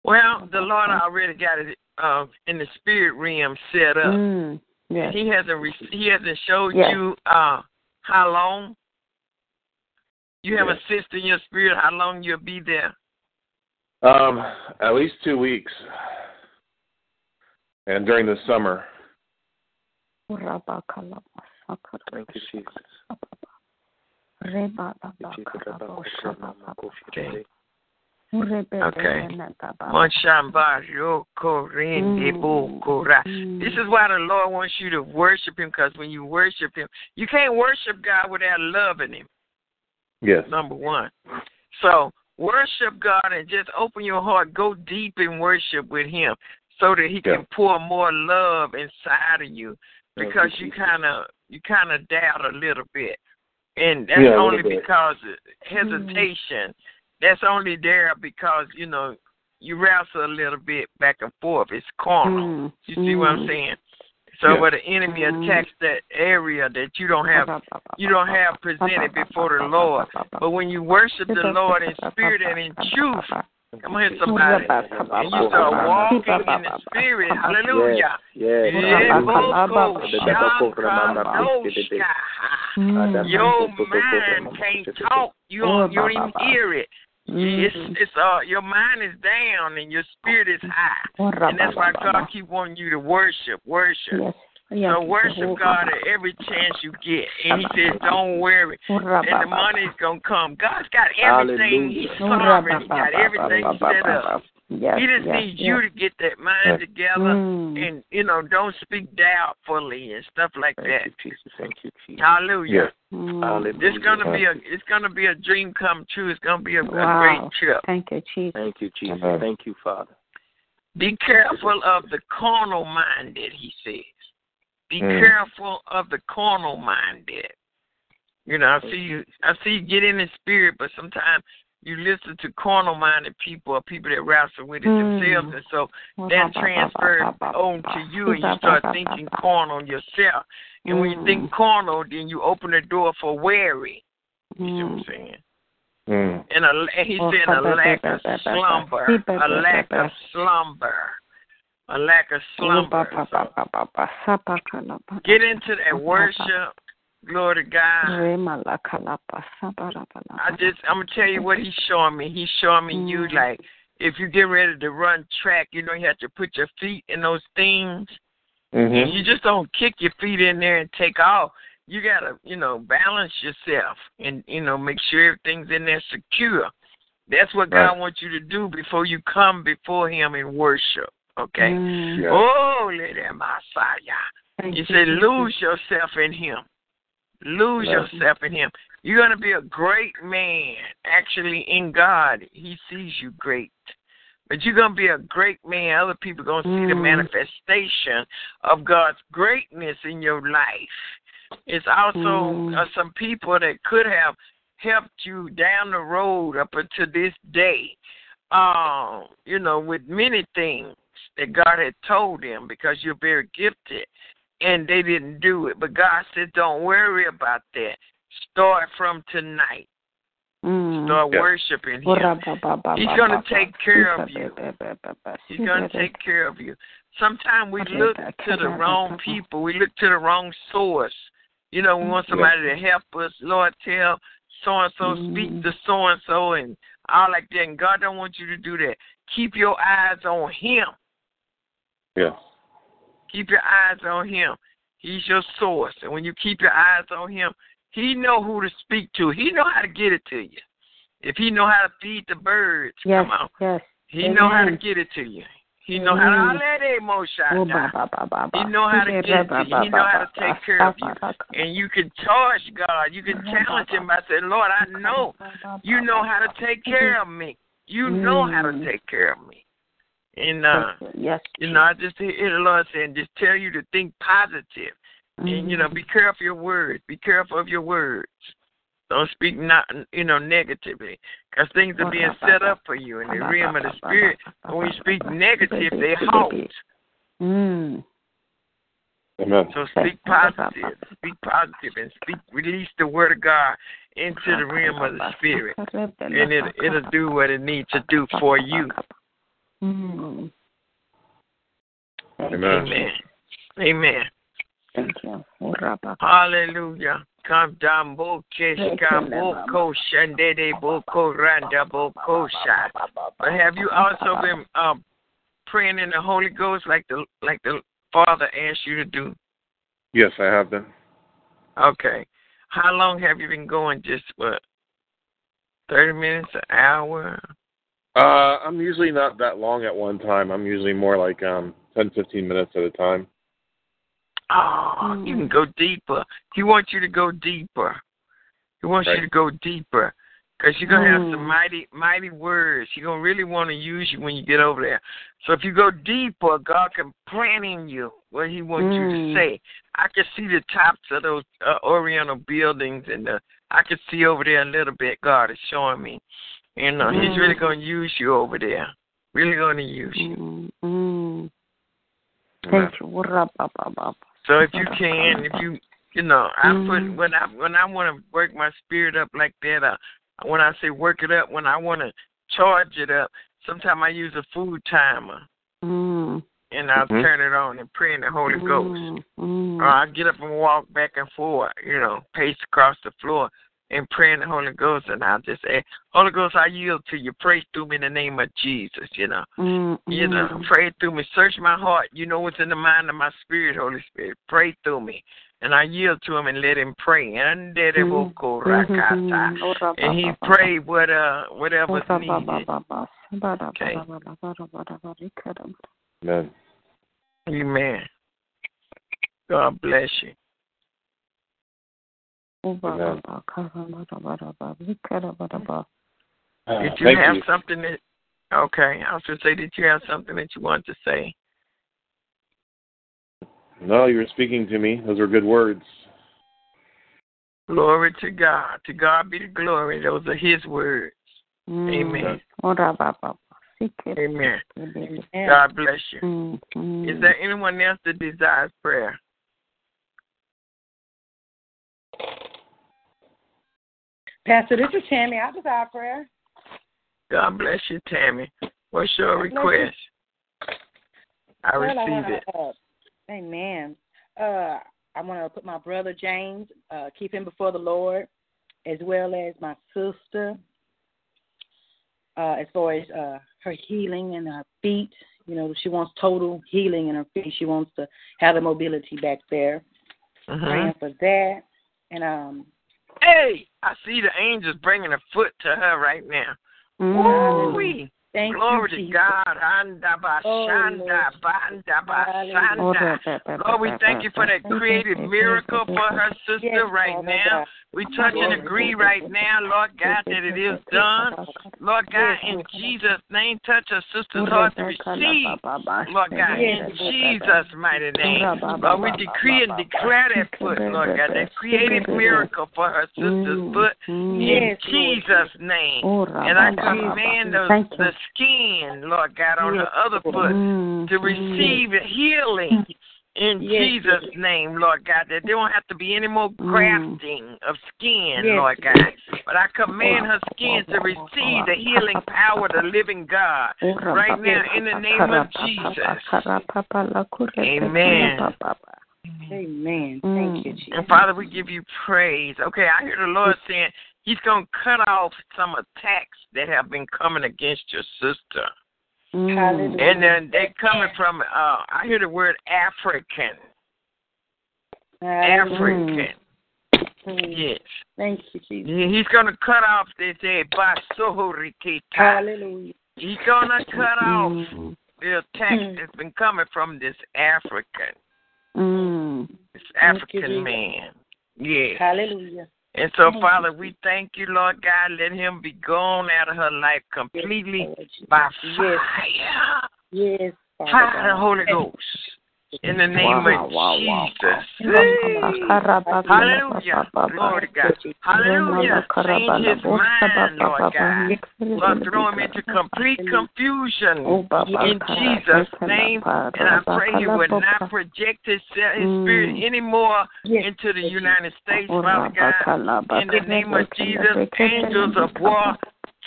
Well, the Lord already got it uh, in the spirit realm set up. Mm. Yes. He hasn't re- he hasn't showed Yes. you uh, how long. You have Yes. a sister in your spirit how long you'll be there. Um, at least two weeks, and during the summer. Thank you, Jesus. Okay. Monshamba, Yoko, Rende, Bokora. This is why the Lord wants you to worship Him, because when you worship Him, you can't worship God without loving Him. Yes. Number one. So worship God and just open your heart, go deep in worship with Him, so that He can Yeah. pour more love inside of you. Because you kind of you kind of doubt a little bit, and that's Yeah, only little bit. because hesitation. That's only there because you know you wrestle a little bit back and forth. It's carnal. Mm. You see what I'm Mm. saying? So Yeah. where the enemy Mm. attacks that area that you don't have you don't have presented before the Lord. But when you worship the Lord in spirit and in truth, come on here somebody, and you start walking in the spirit, hallelujah. Yes. Yeah, Hallelujah. Boko, Shaka, Mm. Your mind can't talk. You don't, you don't even hear it. It's it's uh your mind is down and your spirit is high, and that's why God keep wanting you to worship, worship. Yes. Yes. So worship God at every chance you get, <laughs> and He says, "Don't worry, and the money's gonna come." God's got everything. He's sovereign. He's got everything set up. Yes, He just yes, needs yes. you to get that mind together, Mm. and you know, don't speak doubtfully and stuff like Thank that. you, Jesus. Thank you, Jesus. Hallelujah. Mm. Hallelujah. It's gonna be a it's gonna be a dream come true. It's gonna be a, a great trip. Thank you, Jesus. Thank you, Jesus. Amen. Thank you, Father. Be careful of the carnal minded, he says. Be Mm. careful of the carnal minded. You know, I see you I see you get in the spirit, but sometimes you listen to carnal minded people or people that wrestle with it Mm. themselves and so that transfers on to you and you start thinking carnal yourself. And when you think carnal, then you open the door for worry. You see what I'm saying? Mm. And, a, and he said a lack of slumber, a lack of slumber, a lack of slumber. So get into that worship, glory to God. I just, I'm gonna tell you what he's showing me. He's showing me you like if you get ready to run track, you know you have to put your feet in those things. Mm-hmm. you just don't kick your feet in there and take off. You gotta, you know, balance yourself and you know make sure everything's in there secure. That's what God wants you to do before you come before Him in worship. Okay. Mm. Yeah. Oh, let that Messiah. You say lose yourself in Him. Lose Right. yourself in Him. You're gonna be a great man. Actually, in God, He sees you great. But you're gonna be a great man. Other people are gonna see the Mm. manifestation of God's greatness in your life. It's also Mm. uh, some people that could have helped you down the road up until this day. Um, you know, with many things that God had told them because you're very gifted and they didn't do it. But God said, Don't worry about that. Start from tonight. Mm. Start Yeah. worshiping Him. He's gonna take care of you. He's going to take care of you. Sometimes we look to the wrong people. We look to the wrong source. You know, we want somebody to help us. Lord, tell so and so, speak to so and so, and all like that. And God don't want you to do that. Keep your eyes on Him. Yeah. Keep your eyes on Him. He's your source, and when you keep your eyes on Him, He know who to speak to. He know how to get it to you. If He know how to feed the birds, Yes, come on. yes. He know how to get it to you. He know how to let it Oh. He know how to get it to you. He know how to take care of you. And you can charge God. You can challenge him by saying, Lord, I know you know how to take care of me. You know how to Mm. take care of me. And uh Yes. you know, I just hear the Lord saying, just tell you to think positive. And you know, Mm. be careful of your words. Be careful of your words. Don't speak not you know negatively, because things are being set up for you in the realm of the spirit. When you speak negative, they halt. Mm. Amen. So speak positive. Speak positive and speak. Release the word of God into the realm of the spirit, and it it'll do what it needs to do for you. Mm. Amen. Amen. Amen. Thank you. Uraba. Hallelujah. Come down, Bokeshka, Boko, Shandede, Boko, Randa, Boko, Sha. But have you also been um, praying in the Holy Ghost like the like the Father asked you to do? Yes, I have been. Okay. How long have you been going? Just what? Thirty minutes, an hour? Uh, I'm usually not that long at one time. I'm usually more like um, 10, 15 minutes at a time. Oh, you can go deeper. He wants you to go deeper. He wants Right. you to go deeper. Because you're going to have some mighty, mighty words. You're going to really want to use you when you get over there. So if you go deeper, God can plant in you what He wants you Mm. to say. I can see the tops of those uh, Oriental buildings, and the, I can see over there a little bit. God is showing me. And uh, He's Mm. really going to use you over there. Really going to use you. Mm, mm. Amen. Thank you. So if you can, if you you know, I put Mhm. when I when I want to work my spirit up like that. Uh, when I say work it up, when I want to charge it up, sometimes I use a food timer Mm, and I'll Mhm. turn it on and pray in the Holy Ghost. mm, mm. Or I get up and walk back and forth, you know, pace across the floor and pray in the Holy Ghost, and I'll just say, Holy Ghost, I yield to you. Pray through me in the name of Jesus, you know. Mm, You know, pray through me. Search my heart. You know what's in the mind of my spirit, Holy Spirit. Pray through me. And I yield to him and let him pray. And then it will go Mhm. Oh, And he prayed what uh whatever's Oh, needed. Okay. Amen. Amen. God bless you. Oh, Amen. ba-ba-ba-ka-ra-ba-da-ba-da-ba. Ri-ka-da-ba-da-ba. Uh, Did you have something that okay, I was gonna say, did you have something that you wanted to say? No, you were speaking to me. Those were good words. Glory to God. To God be the glory. Those are his words. Mm. Amen. Amen. God bless you. Is there anyone else that desires prayer? Pastor, this is Tammy. I desire prayer. God bless you, Tammy. What's your bless you. request? I Well, receive uh, it. uh, amen. Uh, I want to put my brother James, uh, keep him before the Lord, as well as my sister, uh, as far as uh, her healing in her feet. You know, she wants total healing in her feet. She wants to have the mobility back there. Mhm. Praying for that. And um, Hey, I see the angels bringing a foot to her right now. Mm. Woo-wee. thank Glory you, to Jesus. God. Oh, Lord. Oh, we thank you for that creative miracle for her sister Yes, right now. God. We touch and agree right now, Lord God, that it is done. Lord God, in Jesus' name, touch her sister's heart to receive. Lord God, in Jesus' mighty name. Lord, we decree and declare that foot, Lord God, that creative miracle for her sister's foot in Jesus' name. Oh, And I command the, the skin, Lord God, on her other foot Mm, to receive healing in Yes, Jesus' name, Lord God, that there won't have to be any more grafting of skin, Yes. Lord God. But I command her skin to receive the healing power of the living God right now in the name of Jesus. Amen. Amen. Mm. Thank you, Jesus. And Father, we give you praise. Okay, I hear the Lord saying He's going to cut off some attacks that have been coming against your sister. Mm. Hallelujah. And then they're coming from, uh, I hear the word African. African. Yes. Thank you, Jesus. He's going to cut off, they say, basorikita. Hallelujah. He's going to cut off Mm. the attack that's been coming from this African, Mm. this you, African man. Yes. Hallelujah. And so, Father, we thank you, Lord God. Let him be gone out of her life completely Jesus. by Yes. fire. Yes, Father Fire of the God. Holy Ghost. In the name Wow, of wow, wow, Jesus. Hallelujah. To God. Hallelujah. Change his mind, Lord God. Lord, throw him into complete confusion in Jesus' name. And I pray he would not project his, his spirit anymore into the United States, Father God. In the name of Jesus, angels of war,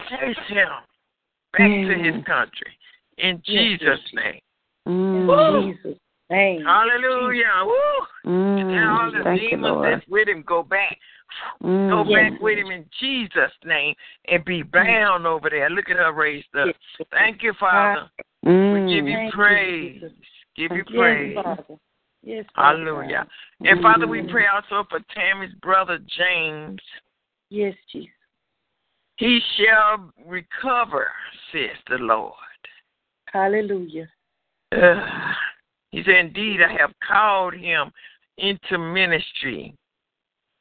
chase him back to his country. In Jesus' name. Mm. Jesus' name. Hallelujah. Woo. And all the Mm. Thank you, demons that's with him go back. Go Mm. back with him in Jesus' name and be bound over there. Look at her raised up. Yes. Thank you, Father. Mm. We give you Thank praise. Jesus. Give you Yes, praise. Father. Yes, Father Hallelujah. God. And Father, we Mm. pray also for Tammy's brother James. Yes, Jesus. He shall recover, says the Lord. Hallelujah. Ugh. He said, Indeed, I have called him into ministry.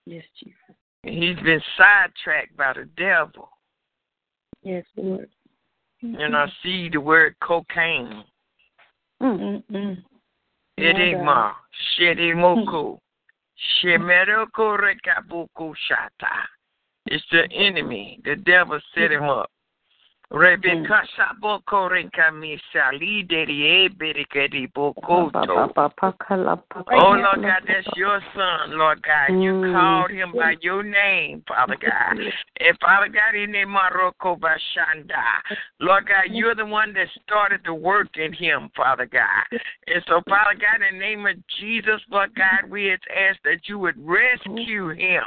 Yes, Jesus. And he's been sidetracked by the devil. Yes, Lord. And I see the word cocaine. Mm-mm. Edema, Shedimoko, Shemeroko Rekabuku Shata. It's the enemy. The devil set him up. Rebecca Saboko Renkamisa Lideri Eberikedi Bokoto. Oh Lord God, that's your son, Lord God. You Mm. called him by your name, Father God. And Father God, in the Maroko Bashanda. Lord God, you're the one that started the work in him, Father God. And so, Father God, in the name of Jesus, Lord God, we ask that you would rescue him.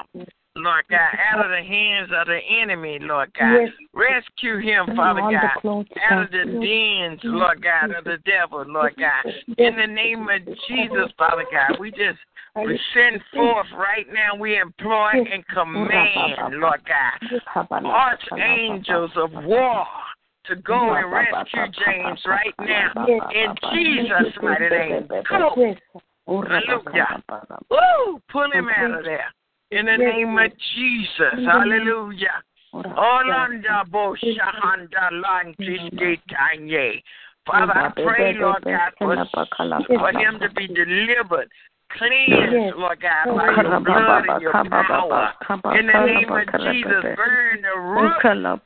Lord God, out of the hands of the enemy, Lord God. Yes. Rescue him, Father God, out of the dens, Lord God, of the devil, Lord God. In the name of Jesus, Father God, we just we send forth right now, we employ and command, Lord God, archangels of war to go and rescue James right now. In Jesus' mighty name. Come on. Hallelujah. Woo! Pull him out of there. In the name of Jesus. Hallelujah. Olanda bo shahanda lantiske tanye. Father, I pray, Lord God, for, for him to be delivered, cleansed, Lord God, by your blood and your power. In the name of Jesus, burn the root of,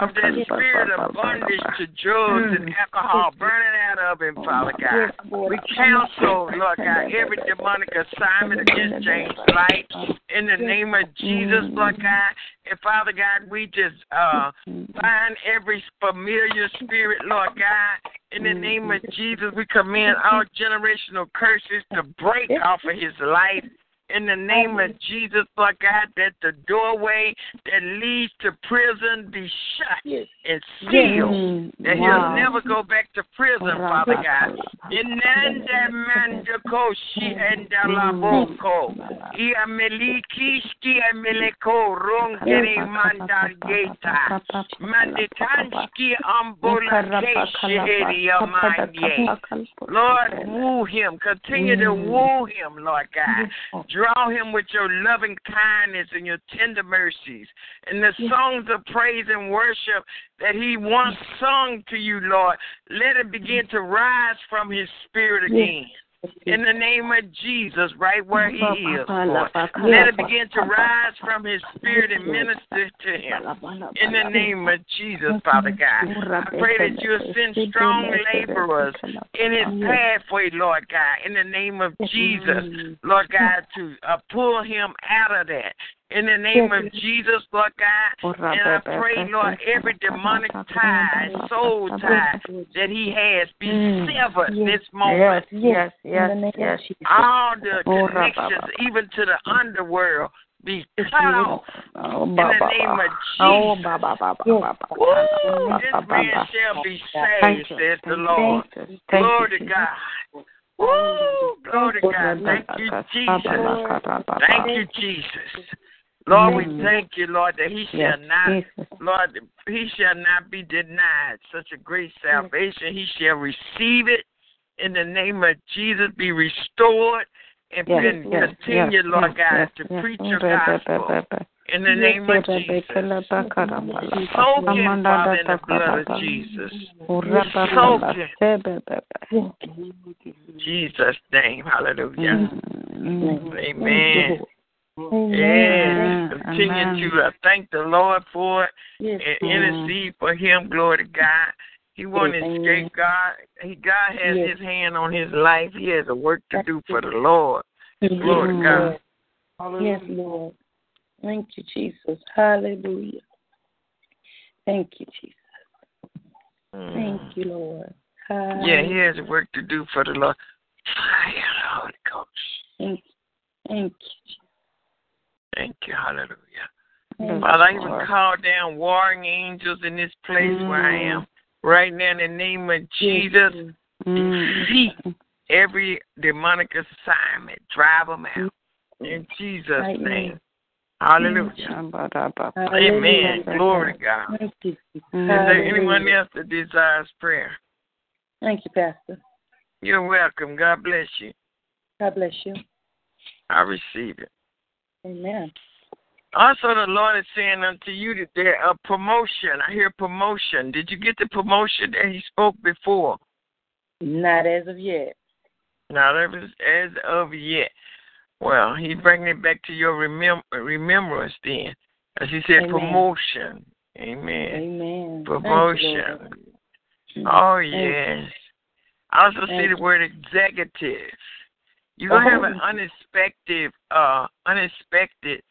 of that spirit of bondage to drugs and alcohol. Burn it out of him, Father God. We counsel, Lord God, every demonic assignment against James' life. In the name of Jesus, Lord God. And Father God, we just uh, bind every familiar spirit, Lord God. In the name of Jesus, we command all generational curses to break off of his life. In the name of Jesus, Lord God, that the doorway that leads to prison be shut and sealed. That he'll never go back to prison, Father God. Inanda mandako shi endalaboko. Ia melikiski emeleko rongere mandargeta. Keshi. Lord, woo him. Continue to woo him, Lord God. Draw him with your loving kindness and your tender mercies. And the songs of praise and worship that he once sung to you, Lord, let it begin to rise from his spirit again. In the name of Jesus, right where he is, Lord. Let it begin to rise from his spirit and minister to him. In the name of Jesus, Father God. I pray that you'll send strong laborers in his pathway, Lord God. In the name of Jesus, Lord God, to uh, pull him out of that. In the name of Jesus, Lord God, and I pray, Lord, every demonic tie, soul tie that he has be severed this moment. Yes, yes, yes, yes. All the Oh, connections, even to the underworld, be cut off. Oh, In the name of Oh, Jesus. ba, ba, ba, ba, Woo, ba, ba, this ba, ba, man shall be saved, says the Thank Lord. Glory to God. Woo, glory to God. Thank you, Jesus. Thank you, Jesus. Lord, we Mm. thank you, Lord, that he shall Yes, not, Jesus. Lord, he shall not be denied such a great salvation. He shall receive it in the name of Jesus, be restored, and Yes, yes, continue, yes, Lord yes, God, yes, to yes. preach Mm, your gospel. In the name of Jesus. Soak him, Father, in the blood of. Jesus. Ura, ba, ba, Soak him. Jesus' name. Hallelujah. Mm. Amen. Amen. Yes, continue Amen. to uh, thank the Lord for it Yes, and intercede for him. Glory to God. He won't escape God. He God has Yes. His hand on his life. He has a work to do for the Lord. Glory to God. Yes, Lord. Thank you, Jesus. Hallelujah. Thank you, Jesus. Thank you, Lord. Yeah, he has a work to do for the Lord. Fire, Holy Ghost. Thank you. Thank you. Thank you. Hallelujah. Thank Father, I even Lord. call down warring angels in this place where I mm. am. Right now, in the name of Jesus, mm. defeat every demonic assignment. Drive them out. Mm. In Jesus' Right now. name. Hallelujah. Amen. Glory to God. Thank you. Is there anyone else that desires prayer? Thank you, Pastor. You're welcome. God bless you. God bless you. I receive it. Amen. Also, the Lord is saying unto you that there a promotion. I hear promotion. Did you get the promotion that He spoke before? Not as of yet. Not as as of yet. Well, He's bringing it back to your remem- remembrance then, as He said, Amen. promotion. Amen. Amen. Promotion. You, Oh yes. I also see Thank the you. word executive. You're gonna have an unexpected, uh, unexpected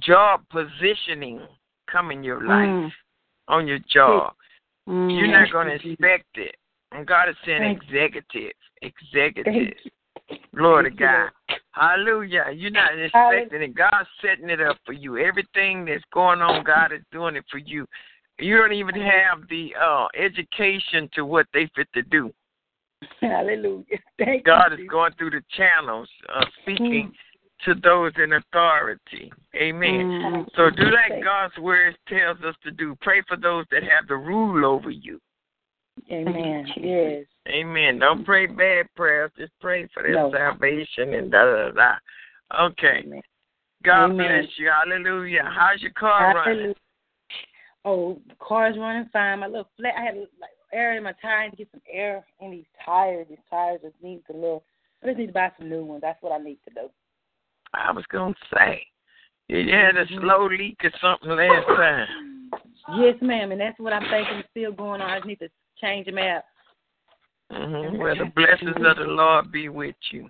job positioning come in your life Mm. on your job. Mm. You're not gonna expect it. And God is saying Thank executive, executive. Glory to God. Hallelujah. You're not expecting it. God's setting it up for you. Everything that's going on, God is doing it for you. You don't even have the uh education to what they fit to do. <laughs> Hallelujah. Thank God you. is going through the channels uh, Mm. speaking to those in authority. Amen. Mm. So do like Thank- God's word tells us to do. Pray for those that have the rule over you. Amen. Yes. Amen. Don't pray bad prayers. Just pray for their No. salvation and da da da. Okay. Amen. God Amen. bless you. Hallelujah. How's your car running? Oh, the car's running fine. My little flat, I had like air in my tire. I need to get some air in these tires. These tires just need a little. I just need to buy some new ones. That's what I need to do. I was gonna say. You had a slow leak or something last <coughs> time. Yes, ma'am, and that's what I'm thinking is still going on. I just need to change them out. hmm Well, the blessings of the Lord be with you.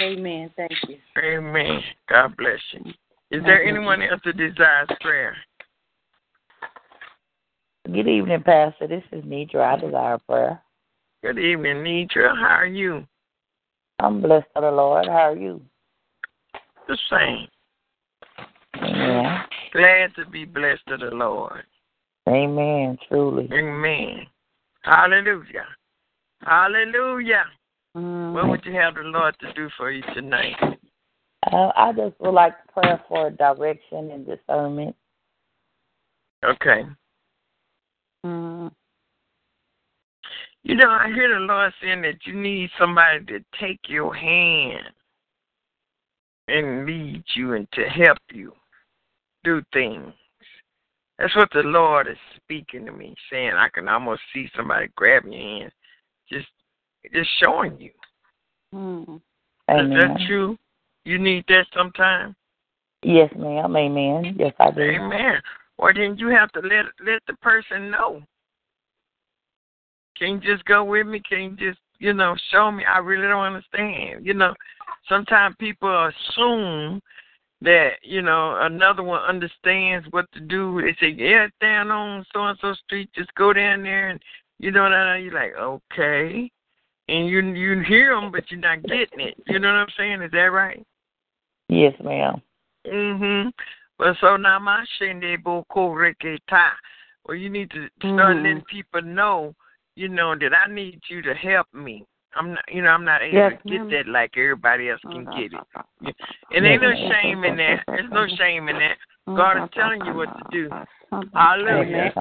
Amen. Thank you. Amen. God bless you. Is there anyone else that desires prayer? Good evening, Pastor. This is Nidra. I desire prayer. Good evening, Nidra. How are you? I'm blessed of the Lord. How are you? The same. Amen. Glad to be blessed of the Lord. Amen. Truly. Amen. Hallelujah. Hallelujah. Mm. What would you have the Lord to do for you tonight? Uh, I just would like prayer for direction and discernment. Okay. Mm. You know, I hear the Lord saying that you need somebody to take your hand and lead you and to help you do things. That's what the Lord is speaking to me, saying I can almost see somebody grabbing your hand, just just showing you. Mm. Is that true? You need that sometime? Yes, ma'am. Amen. Yes, I do. Amen. Or then you have to let let the person know. Can you just go with me? Can you just, you know, show me? I really don't understand. You know, sometimes people assume that, you know, another one understands what to do. They say, Yeah, it's down on so and so street, just go down there and you know that you're like, Okay. And you you hear them but you're not getting it. You know what I'm saying? Is that right? Yes, ma'am. Mhm. But so now my shende boko reketa. Well, you need to start Mhm. letting people know, you know, that I need you to help me. I'm not, you know, I'm not able Yes, to get ma'am. that like everybody else can get it. And Yes, ain't no shame in that. There's no shame in that. God is telling you what to do. Hallelujah.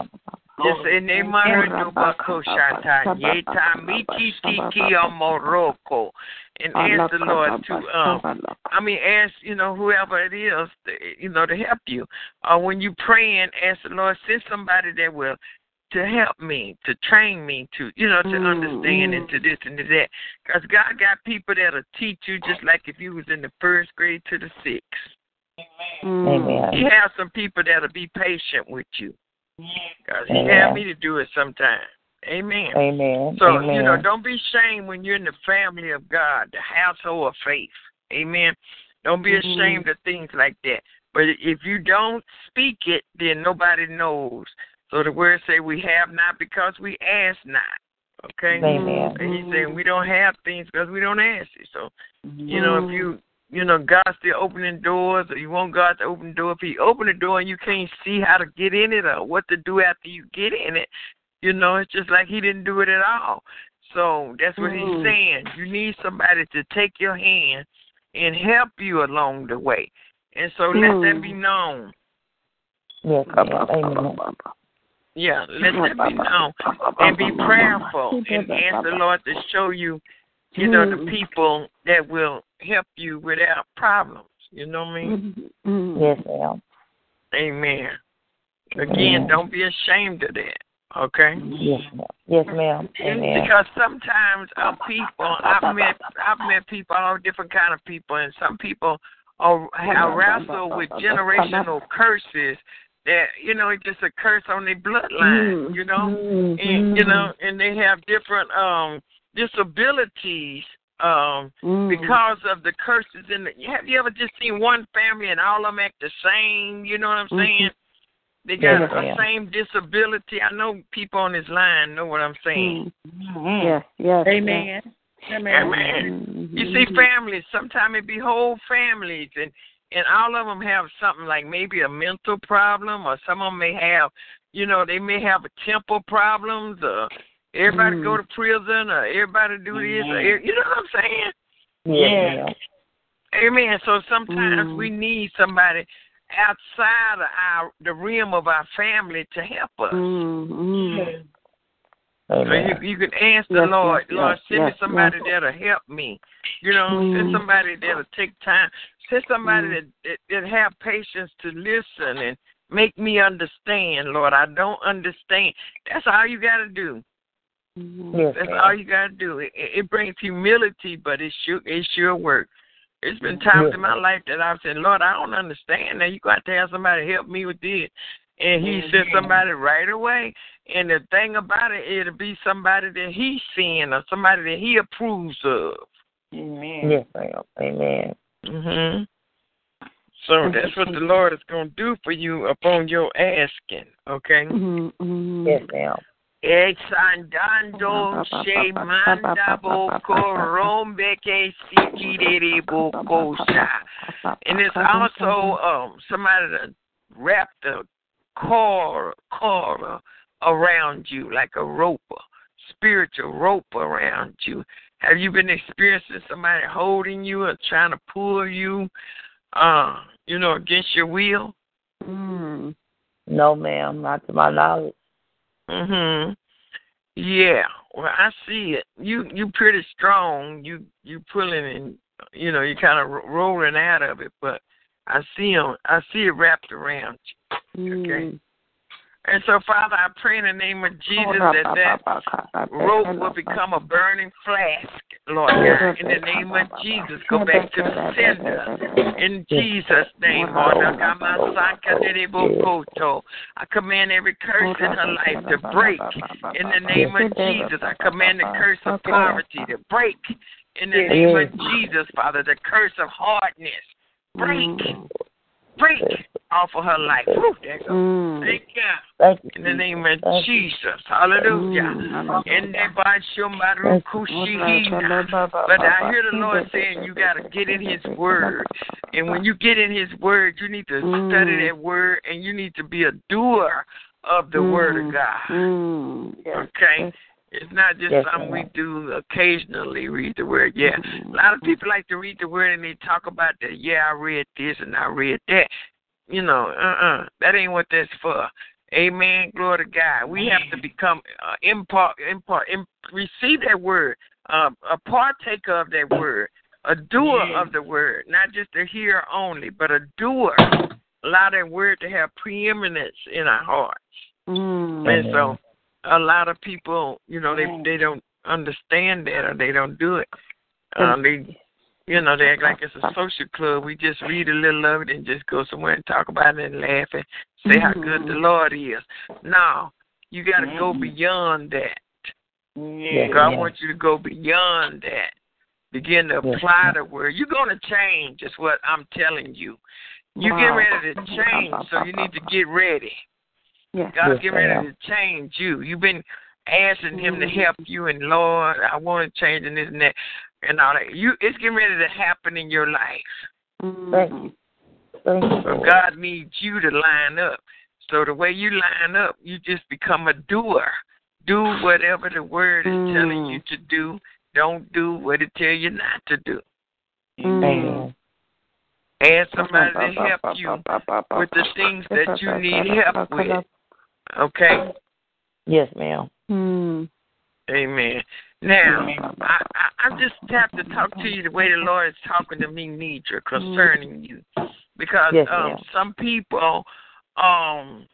Amen. Just in the name of Bako Shata, Yeta Miki Tiki Morocco. And ask the Lord to um I mean, ask you know whoever it is, to, you know, to help you. Or when you praying, ask the Lord send somebody that will to help me, to train me, to you know, to Mm, understand and to this and to that. Because God got people that'll teach you just like if you was in the first grade to the sixth. Mm. Amen. He has some people that'll be patient with you. Because he Amen. had me to do it sometime. Amen. Amen. So, Amen. you know, don't be ashamed when you're in the family of God, the household of faith. Amen. Don't be Mhm. ashamed of things like that. But if you don't speak it, then nobody knows. So the word say we have not because we ask not. Okay? Amen. And he said we don't have things because we don't ask it. So, you know, if you you know, God's still opening doors or you want God to open the door, if he open the door and you can't see how to get in it or what to do after you get in it, you know, it's just like he didn't do it at all. So that's what he's Mhm. saying. You need somebody to take your hand and help you along the way. And so let that be known. Yes, ma'am. Amen. Yeah, let that be known. And be prayerful and ask the Lord to show you, you know, the people that will help you without problems. You know what I mean? Mm-hmm. Yes, ma'am. Amen. Again, Amen. don't be ashamed of that. Okay. Yes, ma'am. Yes, ma'am. Amen. Because sometimes uh, people, I've met, I've met people, all different kind of people, and some people are have wrestle with generational curses that you know it's just a curse on their bloodline. You know, and you know, and they have different um disabilities um mm. because of the curses in the have you ever just seen one family and all of them act the same you know what i'm mm-hmm. saying they got Yes, a ma'am. same disability i know people on this line know what i'm saying Yeah, yes. Amen. Amen. You see, families. Sometimes it be whole families, and and all of them have something like maybe a mental problem, or some of them may have, you know, they may have a temple problems, or everybody go to prison, or everybody do this, or e- you know what I'm saying? Yeah. ma'am. Amen. So sometimes we need somebody outside of our the realm of our family to help us. Mm-hmm. So you, you can ask the Yes, Lord, yes, Lord, yes, send me somebody yes. that'll help me. You know, send Mm. somebody that'll take time. Send somebody Mm. that, that that have patience to listen and make me understand, Lord. I don't understand. That's all you got to do. Yes, That's ma'am. all you got to do. It, it it brings humility, but it sure it sure work. It's been times Yes, in my life that I've said, Lord, I don't understand. Now you got to have somebody help me with this. And he Mm-hmm. sent somebody right away. And the thing about it, it'll be somebody that he's seeing or somebody that he approves of. Amen. Yes, ma'am. Amen. hmm So that's what the Lord is going to do for you upon your asking, okay? Mm-hmm. Yes, ma'am. Exandando se manda boko rombeke sikirere boko sha. And it's also um somebody that wrapped a cord cord around you like a rope, spiritual rope around you. Have you been experiencing somebody holding you or trying to pull you uh, you know, against your will? Mm. No, ma'am. Not to my knowledge. Mhm. Yeah. Well, I see it. You you pretty strong. You you pulling and you know you kind of rolling out of it, but I see see 'em- I see it wrapped around you. Okay. And so, Father, I pray in the name of Jesus that that rope will become a burning flask, Lord God. In the name of Jesus, go back to the sender. In Jesus' name, Lord. I command every curse in her life to break. In the name of Jesus, I command the curse of poverty to break. In the name of Jesus, Father, the curse of hardness, break, mm. Break off of her life. Whew, there goes. Thank you. Thank. In the name of Thank you. Jesus. Hallelujah. In the But I hear the Lord saying you got to get in His Word. And when you get in His Word, you need to study that Word and you need to be a doer of the Word of God. Mm. Okay? It's not just Yes, something we do occasionally, read the Word. Yeah. A lot of people like to read the Word and they talk about that. Yeah, I read this and I read that. You know, uh-uh. That ain't what that's for. Amen. Glory to God. We have to become uh, impart, impart, imp, receive that word, uh, a partaker of that word, a doer of the word, not just a hearer only, but a doer. Allow that word to have preeminence in our hearts. Mm. And so, a lot of people, you know, they they don't understand that or they don't do it. Um, they, you know, they act like it's a uh-huh. social club. We just read a little of it and just go somewhere and talk about it and laugh and say how good the mm-hmm. Lord is. No, you got to go mm-hmm. beyond that. Yes, God ma'am. wants you to go beyond that. Begin to apply the word. You're going to change, is what I'm telling you. You get ready to change, so you need to get ready. Yes. God's Yes, getting ready to change you. You've been asking Him to mm-hmm. help you, and Lord, I want to change and this and that, and all that. You, it's getting ready to happen in your life. Mm-hmm. Thank you. Thank you. So God needs you to line up. So the way you line up, you just become a doer. Do whatever the word is telling you mm. to do. Don't do what it tell you not to do. Mm-hmm. Amen. Ask somebody to help you with the things that you need help with. Okay? Yes, ma'am. Mm. Amen. Now, I, I, I just have to talk to you the way the Lord is talking to me, Nidra, concerning you, because Yes, um, some people, um,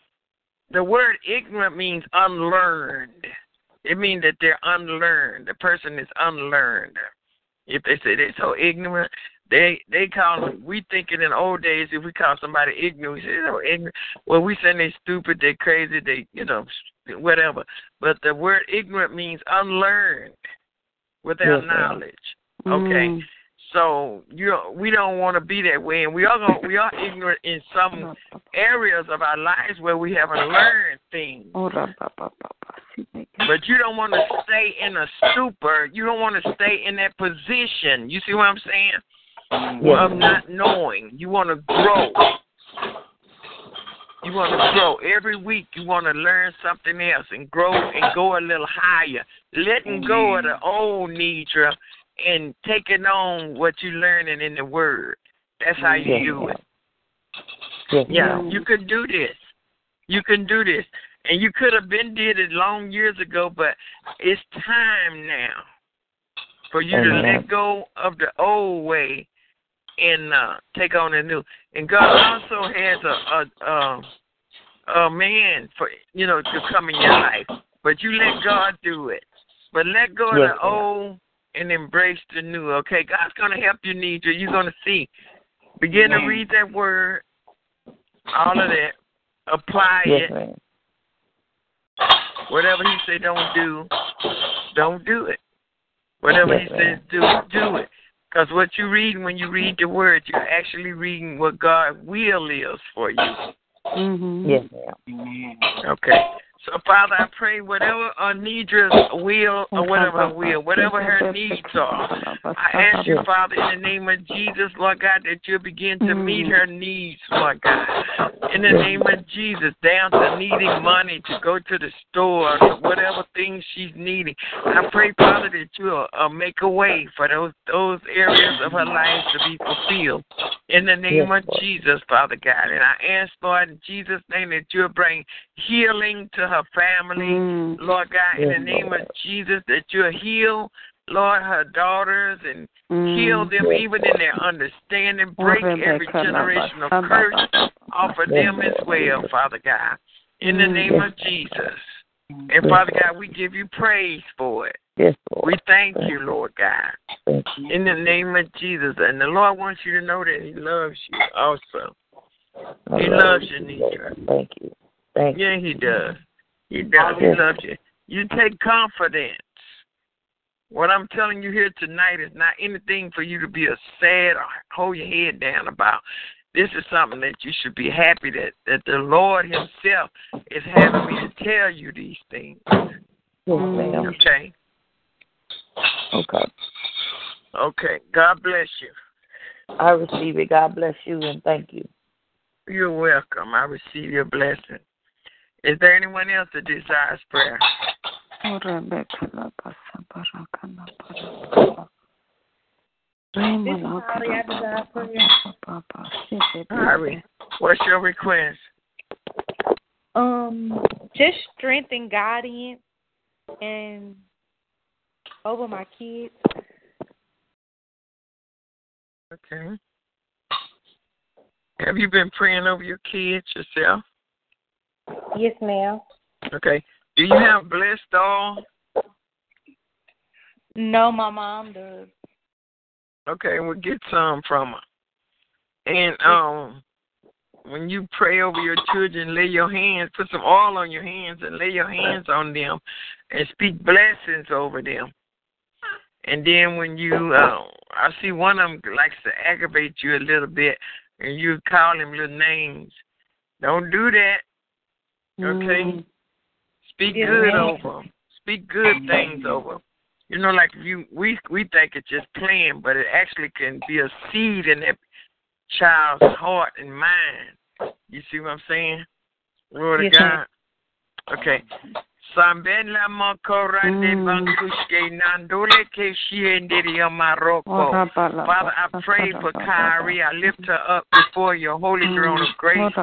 the word ignorant means unlearned. It means that they're unlearned. The person is unlearned. If they say they're so ignorant, they they call them. We thinking in old days if we call somebody ignorant, we say they're ignorant. Well, we say they're stupid, they're crazy, they you know whatever. But the word ignorant means unlearned, without Yes, knowledge. Okay. Mm. So you we don't want to be that way, and we are gonna, we are ignorant in some areas of our lives where we haven't learned things. But you don't want to stay in a stupor. You don't want to stay in that position. You see what I'm saying? Yes, of not knowing. You want to grow. You want to grow every week. You want to learn something else and grow and go a little higher. Letting go of the mm-hmm. old Nidra and taking on what you're learning in the Word. That's how you do it. Yeah, you can do this. You can do this. And you could have been did it long years ago, but it's time now for you to let go of the old way and uh take on the new. And God also has a a a, a man for you know to come in your life, but you let God do it. But let go of the old and embrace the new. Okay, God's gonna help you, Nidra. you. You're gonna see. Begin to read that word, all of that. Apply Yes, it. Whatever he say don't do, don't do it. Whatever he says do, do it. Because what you read when you read the word, you're actually reading what God will is for you. Mm-hmm. Yes, ma'am. Okay. So, Father, I pray whatever Anidra's will or whatever her will, whatever her needs are, I ask you, Father, in the name of Jesus, Lord God, that you'll begin to meet her needs, Lord God. In the name of Jesus, down to needing money to go to the store, or whatever things she's needing. I pray, Father, that you'll uh, make a way for those those areas of her life to be fulfilled. In the name of Jesus, Father God. And I ask, Lord, in Jesus' name, that you'll bring healing to her family. Mm. Lord God, in Yes, the name Lord. of Jesus, that you'll heal, Lord, her daughters and Mm. heal them Yes, even in their understanding. Break every generational curse off of them as Lord. well, Father God. In the Mm. name Yes. of Jesus. And Father God, we give you praise for it. Yes, Lord. We thank you, Lord God. In the name of Jesus. And the Lord wants you to know that He loves you also. He love loves you, you, Lord. Nidra. Thank you. Thank. Yeah, He does. He does. He loves you. You take confidence. What I'm telling you here tonight is not anything for you to be a sad or hold your head down about. This is something that you should be happy that, that the Lord Himself is having me to tell you these things. Okay? Okay. Okay. God bless you. I receive it. God bless you and thank you. You're welcome. I receive your blessing. Is there anyone else that desires prayer? Rebecca, la pasa baraka la baraka. Rema la Holly, I desire prayer. papa, Harry, what's your request? Um, just strength and guidance and over my kids. Okay. Have you been praying over your kids yourself? Yes, ma'am. Okay. Do you have blessed all? No, my mom does. Okay, we'll get some from her. And um when you pray over your children, lay your hands, put some oil on your hands and lay your hands on them and speak blessings over them. And then when you uh I see one of them likes to aggravate you a little bit and you call him little names. Don't do that. Okay? Mm. Speak Yes, good over them. Speak good things over them. You know, like you, we we think it's just playing, but it actually can be a seed in that child's heart and mind. You see what I'm saying? Glory Yes, ma'am. God. Okay. Sambela mokorande bankushke keshiendiri maroko. Father, I pray for Kyrie. I lift her up before your holy throne of grace.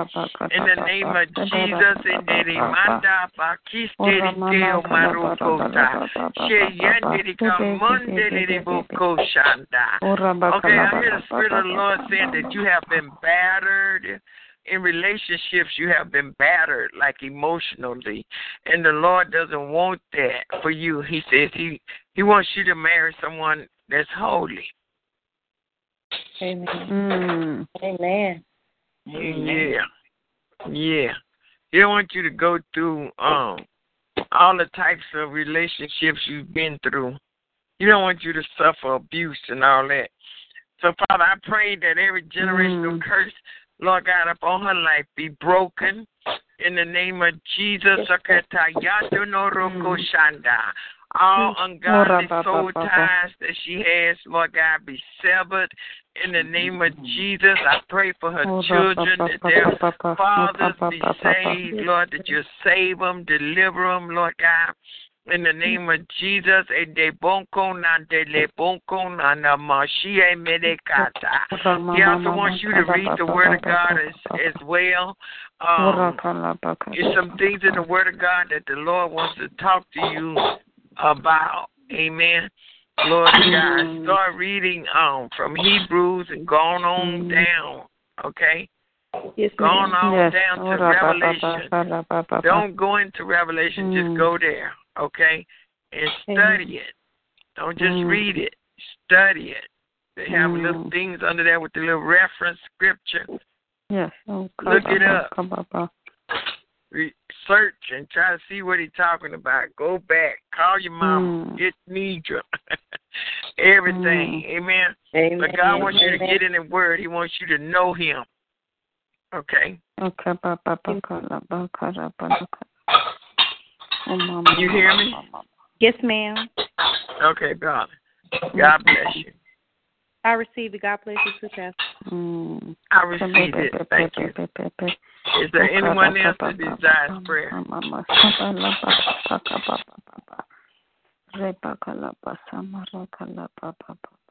In the name of Jesus, in the manda bakisteri teo marokota. Sheyendiri kamondiri boko shanda. Okay, I hear the Spirit of the Lord saying that you have been battered in relationships you have been battered like emotionally. And the lord doesn't want that for you. He says he he wants you to marry someone that's holy. Amen. Amen. yeah. Yeah. He don't want you to go through um all the types of relationships you've been through. He don't want you to suffer abuse and all that. So father i pray that every generational curse Lord God, upon her life be broken. In the name of Jesus. All ungodly soul ties that she has, Lord God, be severed. In the name of Jesus. I pray for her children that their fathers be saved, Lord, that you save them, deliver them, Lord God in the name of Jesus. A debunkon de le bonko na mashia medekata. He also wants you to read the Word of God as, as well. Um, there's some things in the Word of God that the Lord wants to talk to you about. Amen. Lord God, start reading um from Hebrews and going on down. Okay. Yes, Going on yes. down to ra, ba, ba, Revelation. Don't go into Revelation, just Mm. go there, okay? And study it. Don't just Mm. read it. Study it. They have little Mm. things under there with the little reference scripture. Yes. Oh, Look ba, it up. ka, ba, ba. Research and try to see what he's talking about. Go back. Call your mama. Mm. Get Nidra. <laughs> Everything. Amen. Amen. But God wants you to get in the Word. He wants you to know Him. Okay. Okay, You hear me? Yes, ma'am. Okay, God. God bless you. I receive it. God bless you too, Pastor. Mm. I receive it. Thank you. Is there anyone else that desires prayer?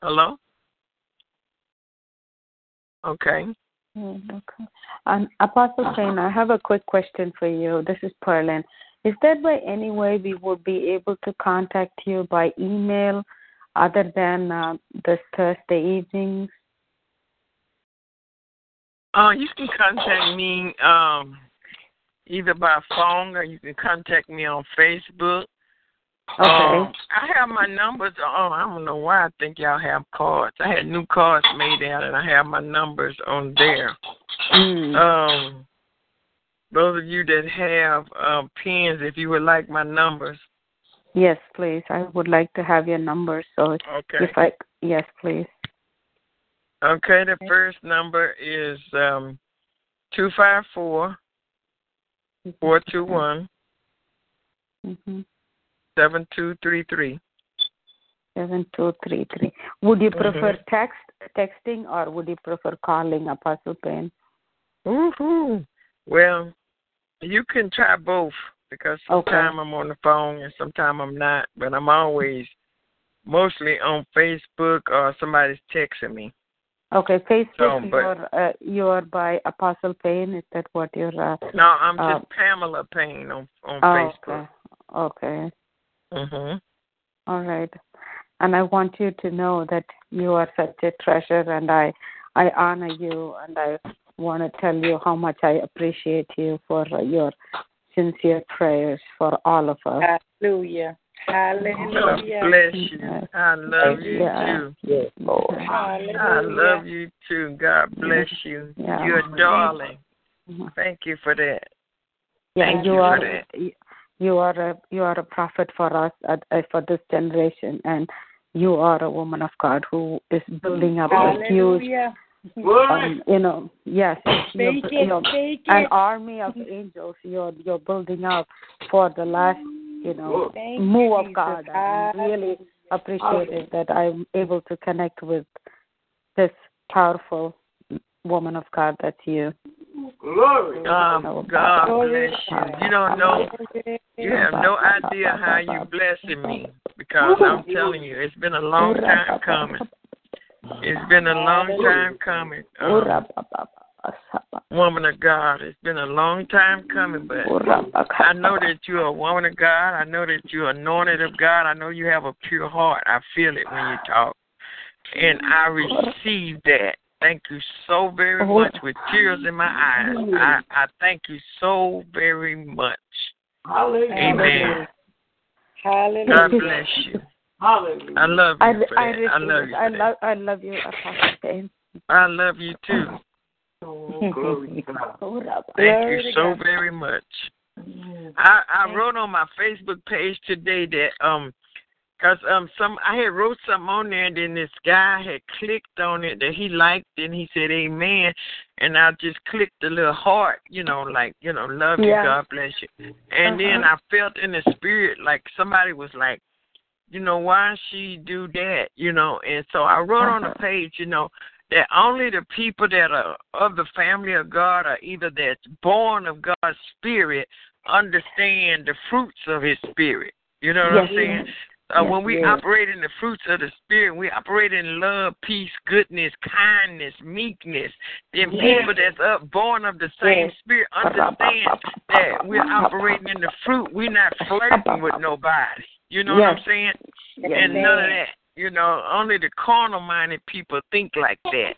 Hello? Okay. Okay. And Apostle Shane, I have a quick question for you. This is Pearline. Is there by any way we would be able to contact you by email other than uh, this Thursday evenings? Uh, you can contact me um, either by phone or you can contact me on Facebook. Okay. Um, I have my numbers. Oh, I don't know why I think y'all have cards. I had new cards made out, and I have my numbers on there. Mm. Um, those of you that have um, pens, if you would like my numbers. Yes, please. I would like to have your numbers. So Okay. if I yes, please. Okay, the first number is um two five four four two one Mm-hmm. seven two three three. Seven two three three. Would you prefer Mhm. text texting or would you prefer calling Apostle Payne? Woohoo! Well, you can try both because Okay. sometimes I'm on the phone and sometimes I'm not, but I'm always mostly on Facebook or somebody's texting me. Okay, Facebook. So, but- you're uh, you're by Apostle Payne. Is that what you're? Uh, No, I'm Uh, just Pamela Payne on on oh, Facebook. okay. Okay. Mhm. All right. And I want you to know that you are such a treasure, and I I honor you, and I want to tell you how much I appreciate you for uh, your sincere prayers for all of us. Hallelujah. God Hallelujah. bless you. I love you Yeah. too. Yes, Lord. I love you too. God bless you. Yeah. You're a darling. Mhm. Thank you for that. Yeah, Thank you you for are that. you are a you are a prophet for us uh, uh, for this generation, and you are a woman of God who is building up a huge, Hallelujah. Um, you know, yes, you're, it, you're, speak an it. army of <laughs> angels. You're you're building up for the last, you know, Thank move you, of Jesus. God. I'm really appreciate it that I'm able to connect with this powerful woman of God. That's you. Glory. Um, God bless you. You don't know, you have no idea how you're blessing me because I'm telling you, it's been a long time coming. It's been a long time coming. Um, woman of God, it's been a long time coming, but I know that you're a woman of God. I know that you're anointed of God. I know you have a pure heart. I feel it when you talk. And I receive that. Thank you so very much with tears in my eyes. I, I thank you so very much. Hallelujah. Amen. Hallelujah. God bless you. Hallelujah. I love you for I, that. I love you. I for that. love I love you, Apostle Payne. I love you too. <laughs> Oh, glory to God. <laughs> Thank you so very much. I I wrote on my Facebook page today that um cause um some I had wrote something on there and then this guy had clicked on it that he liked and he said amen and I just clicked the little heart, you know, like, you know, love you, God bless you. And then I felt in the spirit like somebody was like, you know, why she do that, you know? And so I wrote on the page, you know, that only the people that are of the family of God are either that's born of God's spirit understand the fruits of his spirit. You know what I'm Yes. saying? Uh, Yes, when we yes. operate in the fruits of the spirit, we operate in love, peace, goodness, kindness, meekness. Then Yes. people that's up born of the same Yes. spirit understand that we're operating in the fruit. We're not flirting with nobody. You know what I'm saying? Yes. and none of that. You know, only the carnal minded people think like that.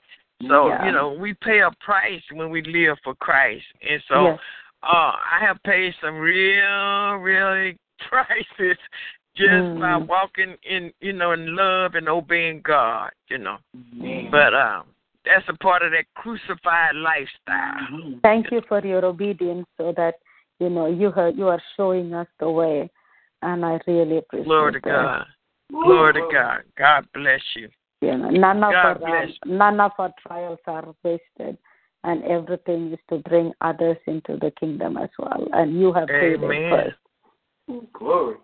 So, Yeah. you know, we pay a price when we live for Christ. And so Yes. uh I have paid some real, really <laughs> prices just by Mm. walking in you know, in love and obeying God, you know. But um that's a part of that crucified lifestyle. Thank you for your obedience so that you know you are you are showing us the way and I really appreciate Glory to that. God. Glory to God. God bless you. You know, none of God our bless none of our trials are wasted and everything is to bring others into the kingdom as well. And you have paid it Amen. first. Glory.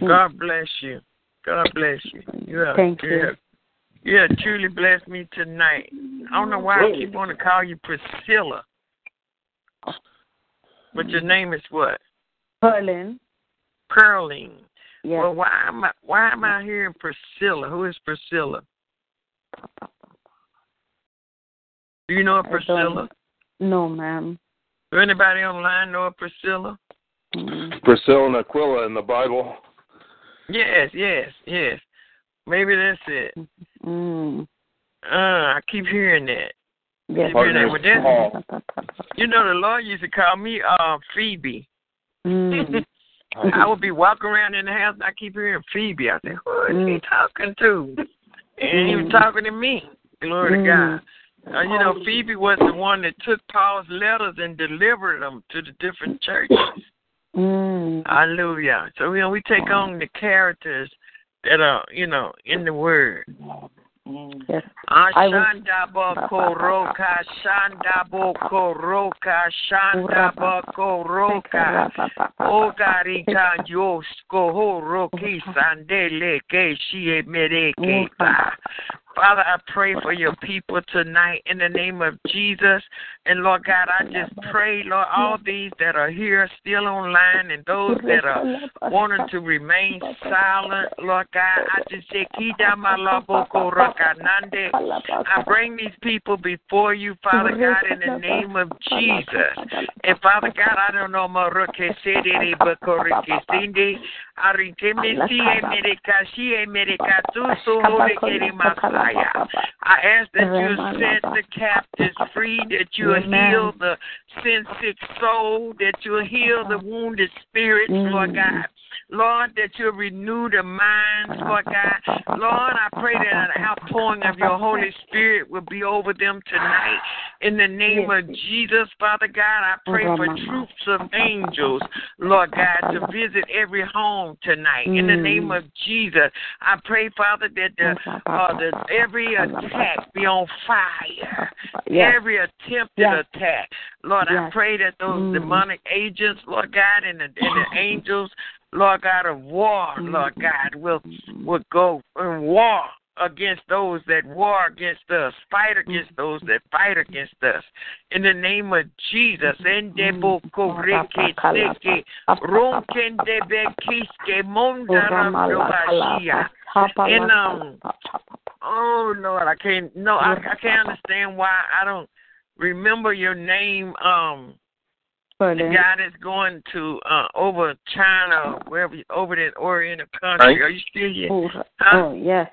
Mm. God bless you. God bless you. You have, Thank you. you. have, you have truly blessed me tonight. I don't know why I keep wanting to call you Priscilla. But your mm. name is what? Pearline. Pearline. Yes. Well, why am I why am I hearing Priscilla? Who is Priscilla? Do you know a I Priscilla? No, ma'am. Do anybody online know a Priscilla? Mm. Priscilla and Aquila in the Bible. Yes, yes, yes. Maybe that's it. Mm. Uh, I keep hearing that. Yes. Keep hearing that. Well. You know, the Lord used to call me uh Phoebe. Mm. I would be walking around in the house and I keep hearing Phoebe. I said, Who is he Mm. talking to? And he was Mm. talking to me. Glory to Mm. God. Uh, you know, Phoebe was the one that took Paul's letters and delivered them to the different churches. Mm. Hallelujah. So, you know, we take on the characters that are, you know, in the Word. Yes. I will- Ashandabakoroka, Shandabokoroka, Shandabakoroka. Ogarika yosko horoki sandele ke shie mereke. Father, I pray for your people tonight in the name of Jesus. And Lord God, I just pray, Lord, all these that are here still online and those that are wanting to remain silent, Lord God, I just say. I bring these people before you, Father God, in the name of Jesus. And Father God, I don't know Maruke Sedere Bakorike Sinde. Aritemisi America, she America, Tusu Horekere Masaya. I ask that you set the captives free, that you heal the sin sick soul, that you heal the wounded spirits, Lord God. Lord, that you renew the minds, Lord God. Lord, I pray that an outpouring of your Holy Spirit will be over them tonight. In the name of Jesus, Father God, I pray for troops of angels, Lord God, to visit every home tonight. In the name of Jesus, I pray, Father, that the, uh, that every attack be on fire. Every attempted attack. Lord, I pray that those Mm. demonic agents, Lord God, and the, and the <laughs> angels, Lord God of war, Lord God, will will go in war against those that war against us, fight against those that fight against us. In the name of Jesus, and um, oh Lord, I can't. No, I, I can't understand why I don't remember your name. Um, the guy that's going to uh over China, wherever over that Oriental country. Frank? Are you still here? Oh, Huh? oh yes.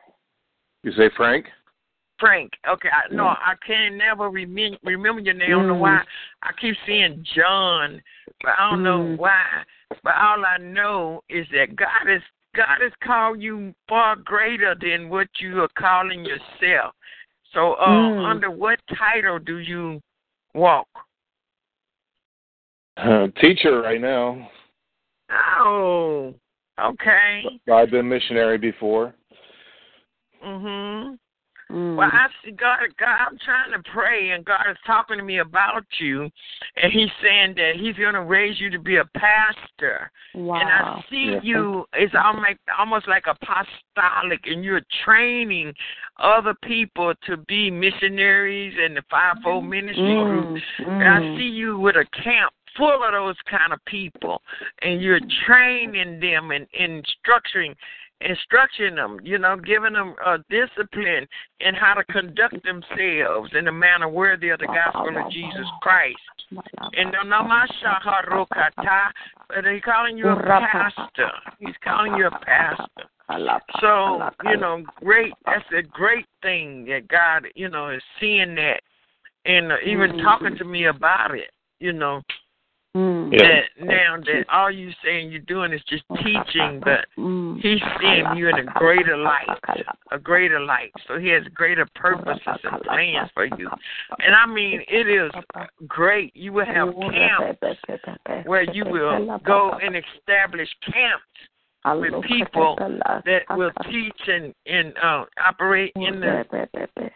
You say Frank? Frank. Okay, I, no, I can't never remember remember your name. I don't know Mm. why. I keep seeing John, but I don't know Mm. why. But all I know is that God is God has called you far greater than what you are calling yourself. So, uh, Mm. under what title do you walk? Uh, teacher right now. Oh, okay. I've been missionary before. Mhm. Mm. Well, I see God, God. I'm trying to pray, and God is talking to me about you, and He's saying that He's going to raise you to be a pastor. wow. And I see Yes. you. It's almost almost like apostolic, and you're training other people to be missionaries in the fivefold ministry group. Mm, And I mm. see you with a camp full of those kind of people, and you're training them and, and structuring, instructing them, you know, giving them a discipline in how to conduct themselves in a manner worthy of the gospel of Jesus Christ. And he's calling you a pastor. He's calling you a pastor. So, you know, great. That's a great thing that God, you know, is seeing that and even talking to me about it, you know. Mm. That now that all you saying you're doing is just teaching, but Mm. he's seeing you in a greater light, a greater light. So he has greater purposes and plans for you. And I mean, it is great. You will have camps where you will go and establish camps with people that will teach and, and uh, operate in the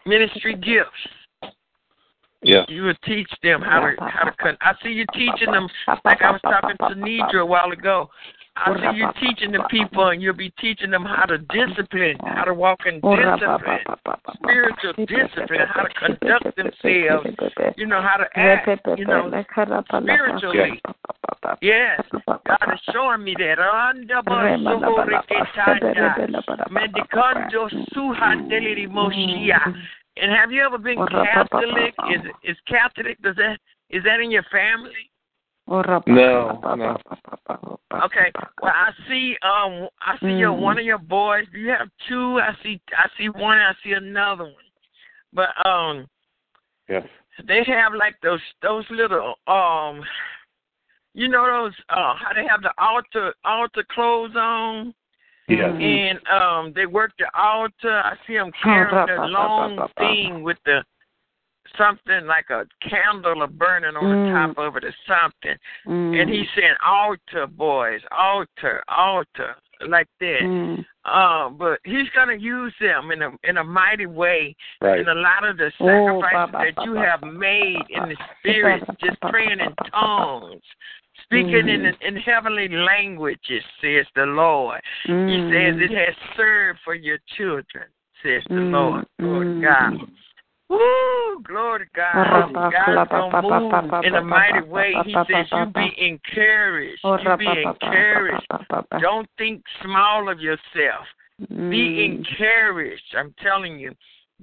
ministry gifts. Yeah. You would teach them how to how to. Con- I see you teaching them like I was talking to Nidra a while ago. I see you teaching the people, and you'll be teaching them how to discipline, how to walk in discipline, spiritual discipline, how to conduct themselves. You know how to act. You know spiritually. Yes, God is showing me that. Medicando suhandeliri moshia. And have you ever been Catholic? Is is Catholic? Does that is that in your family? No, no. Okay. Well, I see. Um, I see your one of your boys. Do you have two? I see. I see one. I see another one. But um, Yes. they have like those those little um, you know those uh how they have the altar altar clothes on. Yes. And um, they work the altar. I see them carrying the long thing with the something like a candle or burning on the top of it or something. And he's saying altar, boys, altar, altar, like that. Mm. Uh, but he's gonna use them in a in a mighty way. Right. And a lot of the Oh, sacrifices ba, ba, that you ba, have made in the spirit, just praying in tongues. Speaking in in heavenly languages, says the Lord. He says it has served for your children, says the Lord. Lord God. Woo, glory to God. God's gonna move in a mighty way. He says you be encouraged. You be encouraged. Don't think small of yourself. Be encouraged. I'm telling you.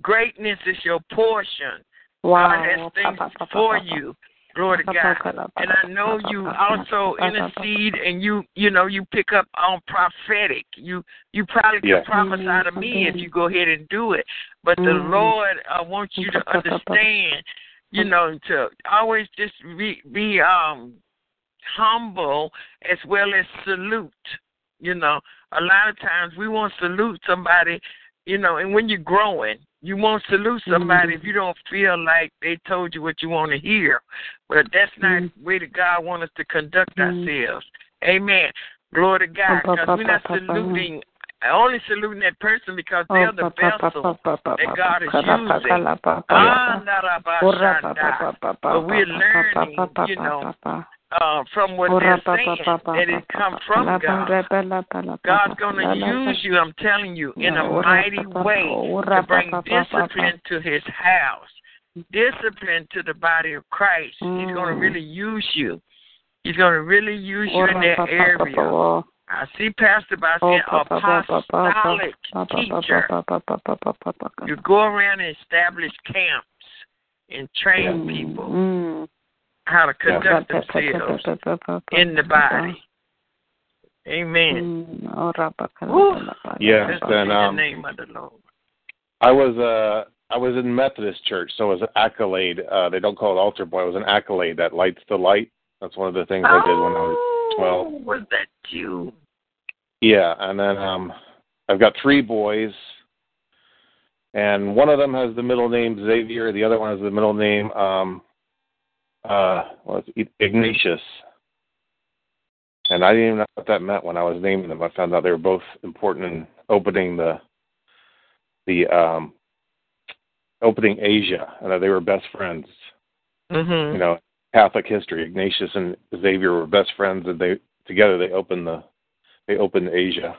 Greatness is your portion. God has things for you. Glory to God. And I know you also intercede and you you know you pick up on prophetic. You you probably can Yeah. prophesy to me if you go ahead and do it. But the Lord uh, wants you to understand, you know, to always just be be um humble as well as salute. You know, a lot of times we want to salute somebody, you know, and when you're growing, you won't salute somebody if mm-hmm. you don't feel like they told you what you want to hear. But that's not mm-hmm. the way that God wants us to conduct mm-hmm. ourselves. Amen. Glory to God. Because we're not saluting, only saluting that person because they're the vessel that God is using. But we're learning, you know, uh, from what they're saying that it come from God. God's going to use you, I'm telling you, in a mighty way to bring discipline to his house, discipline to the body of Christ. He's going to really use you. He's going to really use you in that area. I see Pastor by saying apostolic teacher. You go around and establish camps and train people how to conduct themselves in the body. Amen. Woo. Yes, Let's and in um, the name of the Lord. I was uh I was in Methodist church, so it was an acolyte. Uh they don't call it altar boy, it was an acolyte that lights the light. That's one of the things I did when I was twelve. Oh, was that you? Yeah, and then um I've got three boys and one of them has the middle name Xavier, the other one has the middle name um uh it, Ignatius. And I didn't even know what that meant when I was naming them. I found out they were both important in opening the the um opening Asia and that they were best friends. Mm-hmm. You know, Catholic history. Ignatius and Xavier were best friends and they together they opened the they opened Asia.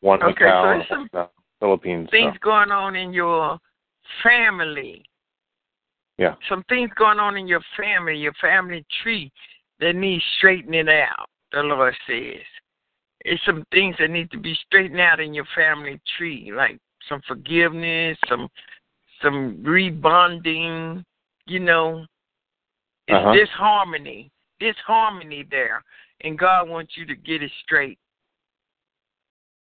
One Okay, so Macau, there's some uh, Philippines. things so, going on in your family. Yeah. Some things going on in your family, your family tree that needs straightening out, the Lord says. It's some things that need to be straightened out in your family tree, like some forgiveness, some some rebonding, you know. It's Uh-huh. disharmony. Disharmony there. And God wants you to get it straight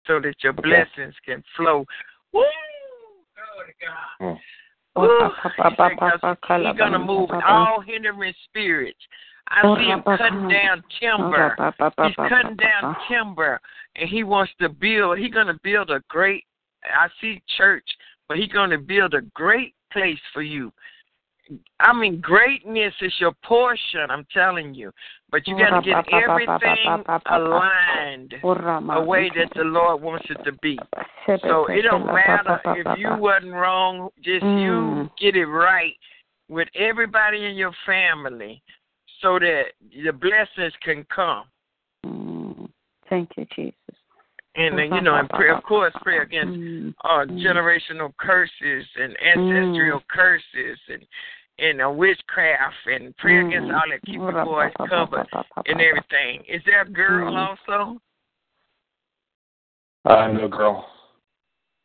so that your Okay. blessings can flow. Woo! Glory to God. Mm. He's going to move all hindering spirits. I see him cutting down timber. He's cutting down timber, and he wants to build. He's going to build a great. I see church, but he's going to build a great place for you. I mean, greatness is your portion. I'm telling you, but you got to get everything aligned a way that the Lord wants it to be. So it don't matter if you wasn't wrong. Just you get it right with everybody in your family, so that the blessings can come. Thank you, Jesus. And then, you know, and pray, of course, pray against uh, generational curses and ancestral curses and and uh, witchcraft and pray against all that. Keep the boys covered and everything. Is there a girl also? Uh, no girl.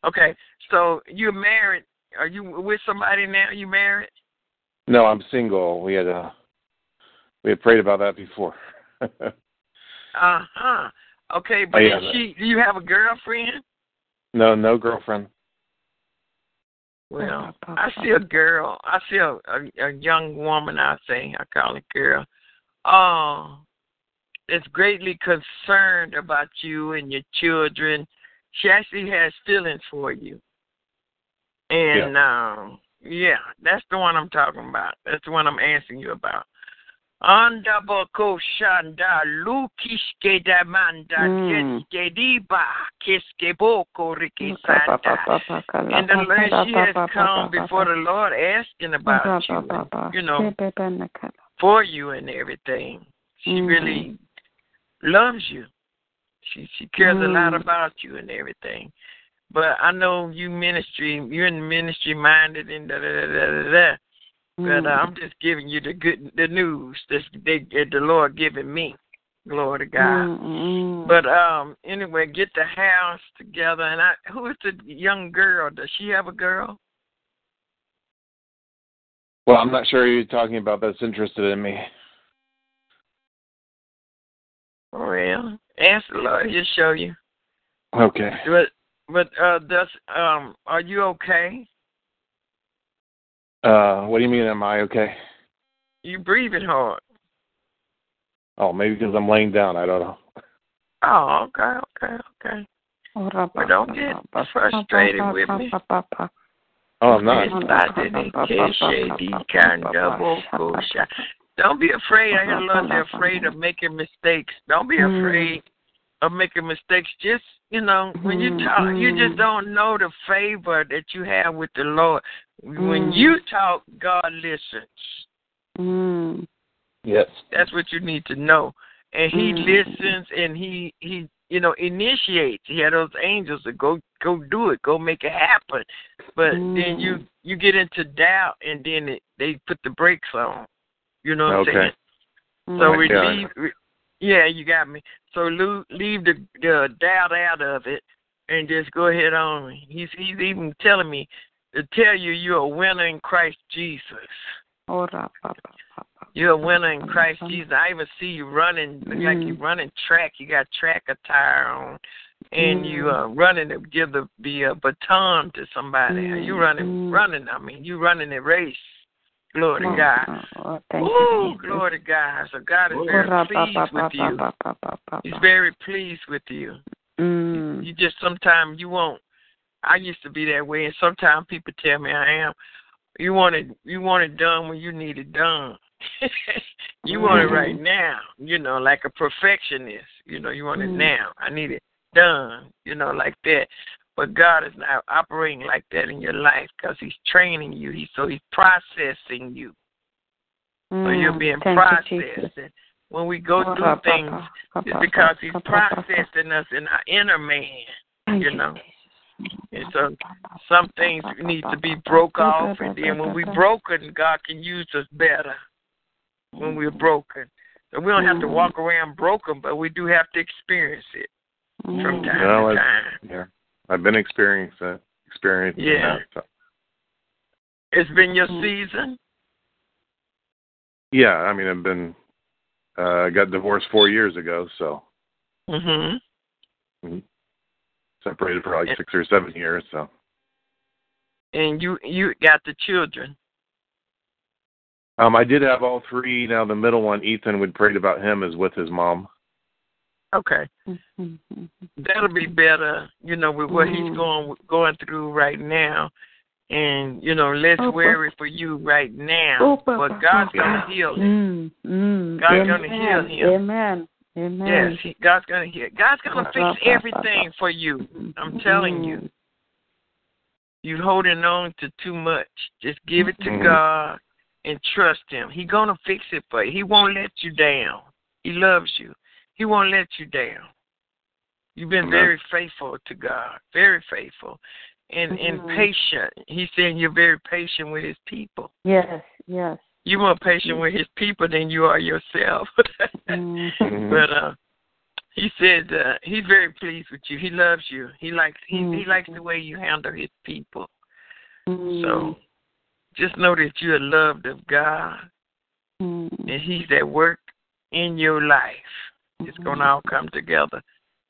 Okay, so you're married. Are you with somebody now? You married? No, I'm single. We had uh we had prayed about that before. <laughs> Uh huh. Okay, but Oh, yeah, is she? Do you have a girlfriend? no, no girlfriend. Well, I see a girl. I see a, a, a young woman. I say I call it girl. Oh, that's greatly concerned about you and your children. She actually has feelings for you. And um, yeah, that's the one I'm talking about. That's the one I'm asking you about. Andaboko shanda lukiske damanda Mm. keske diba kiske boko riki santa. And the Lord, she has come before the Lord asking about you, you know, for you and everything. She Mhm. really loves you. She she cares a lot Mm. about you and everything. But I know you ministry, you're in ministry minded and da da da da da. Da. But uh, I'm just giving you the good the news that they that the Lord giving me. Glory to God. Mm. But um anyway, get the house together and I who is the young girl? Does she have a girl? Well, I'm not sure who you're talking about that's interested in me. Well, ask the Lord, he'll show you. Okay. But but uh does um are you okay? Uh what do you mean am I okay? You breathing hard. Oh, maybe because I'm laying down, I don't know. Oh, okay, okay, okay. Well, don't get frustrated with me. Oh, I'm not. Don't be afraid. I hear the Lord say afraid of making mistakes. Don't be afraid of making mistakes. Just you know, when you talk, you just don't know the favor that you have with the Lord. When Mm. you talk, God listens. Mm. Yes. That's what you need to know. And he Mm. listens and he he you know initiates. He had those angels to go go do it, go make it happen. But then you you get into doubt and then it, they put the brakes on. You know what I'm saying? So Right, we yeah. leave. we- Yeah, you got me. So lo- leave the, the doubt out of it, and just go ahead on. He's he's even telling me to tell you you're a winner in Christ Jesus. You're a winner in Christ Jesus. I even see you running, look like Mm. you're running track. You got track attire on, and you are running to give the the uh, baton to somebody. You Mm, running, running. I mean, you running a race. Glory to Oh, God. oh, thank Ooh, glory to God. So God is very Ora, pleased with you. He's very pleased with you. Mm. You just sometimes you won't. I used to be that way, and sometimes people tell me I am. You want it, you want it done when you need it done. <laughs> you want it right now. You know, like a perfectionist. You know, you want it Mhm. now. I need it done. You know, like that. But God is not operating like that in your life because He's training you. He so He's processing you. So you're Mm. being you, processed. And when we go Ora, through things, it's because He's processing us in our inner man. You you, know. Jesus. And so some things need to be broke off, and then when we're broken, God can use us better when we're broken. So we don't have to walk around broken, but we do have to experience it from time Well, to I- time. Yeah, I've been experiencing that. Experiencing Yeah. that. So. It's been your season. Yeah, I mean, I've been. Uh, I got divorced four years ago, so Mhm. mhm. Separated for like six or seven years. So And you you got the children. um, I did have all three. Now the middle one, Ethan, we prayed about him, is with his mom. Okay. Mm-hmm. That'll be better, you know, with what he's Mhm. going going through right now. And, you know, less Oh, worry for you right now. Oh, but God's gonna heal him. Mm, mm. God's Amen. gonna heal him. Amen. Amen. Yes, God's gonna hear. God's gonna fix everything for you. I'm telling you. You're holding on to too much. Just give it to Mhm. God and trust Him. He gonna fix it for you. He won't let you down. He loves you. He won't let you down. You've been very faithful to God, very faithful, and and Mhm. patient. He's saying you're very patient with His people. Yes, yes. You're more patient with His people than you are yourself. <laughs> Mhm. But uh, he said uh, he's very pleased with you. He loves you. He likes he he likes the way you handle his people. So just know that you're loved of God, Mm. and He's at work in your life. It's gonna all come together.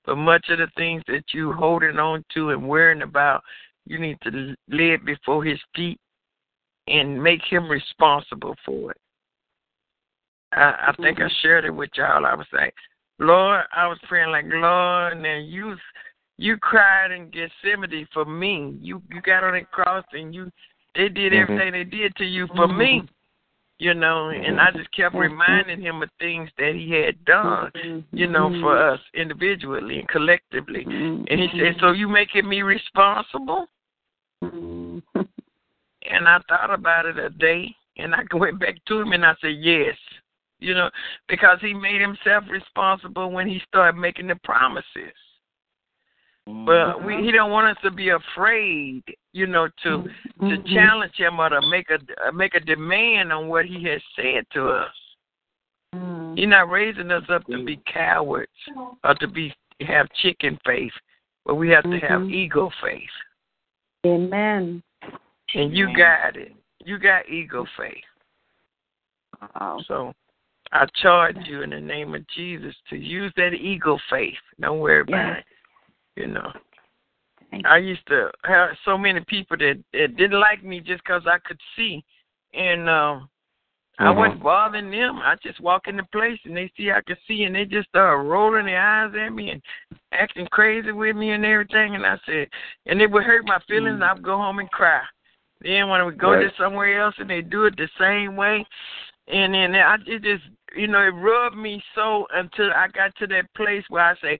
But much of the things that you holding on to and worrying about, you need to lay it before His feet and make Him responsible for it. I, I think I mm-hmm. shared it with y'all. I was like, Lord, I was praying like, Lord, now you you cried in Gethsemane for me. You you got on that cross and you they did Mhm. everything they did to you for me. Mm-hmm. You know, and I just kept Mhm. reminding him of things that he had done, you know, mm-hmm. for us individually and collectively. And he said, So you making me responsible? And I thought about it a day, and I <laughs> went back to him and I said, yes. You know, because he made himself responsible when he started making the promises. But mm-hmm. we, he don't want us to be afraid, you know, to to mm-hmm. challenge him or to make a make a demand on what he has said to us. Mm. He's not raising us up to be cowards or to be have chicken faith, but we have to have ego faith. Amen. And you got it. You got ego faith. So I charge you in the name of Jesus to use that ego faith. Don't worry about Yes. it. You know. Thank I used to have so many people that, that didn't like me just because I could see. And um I Mhm. wasn't bothering them. I just walk in the place and they see I could see and they just start rolling their eyes at me and acting crazy with me and everything. And I said, and it would hurt my feelings. I'd go home and cry. Then when we go Right. to somewhere else and they do it the same way, and then I it just you know it rubbed me so until I got to that place where I say,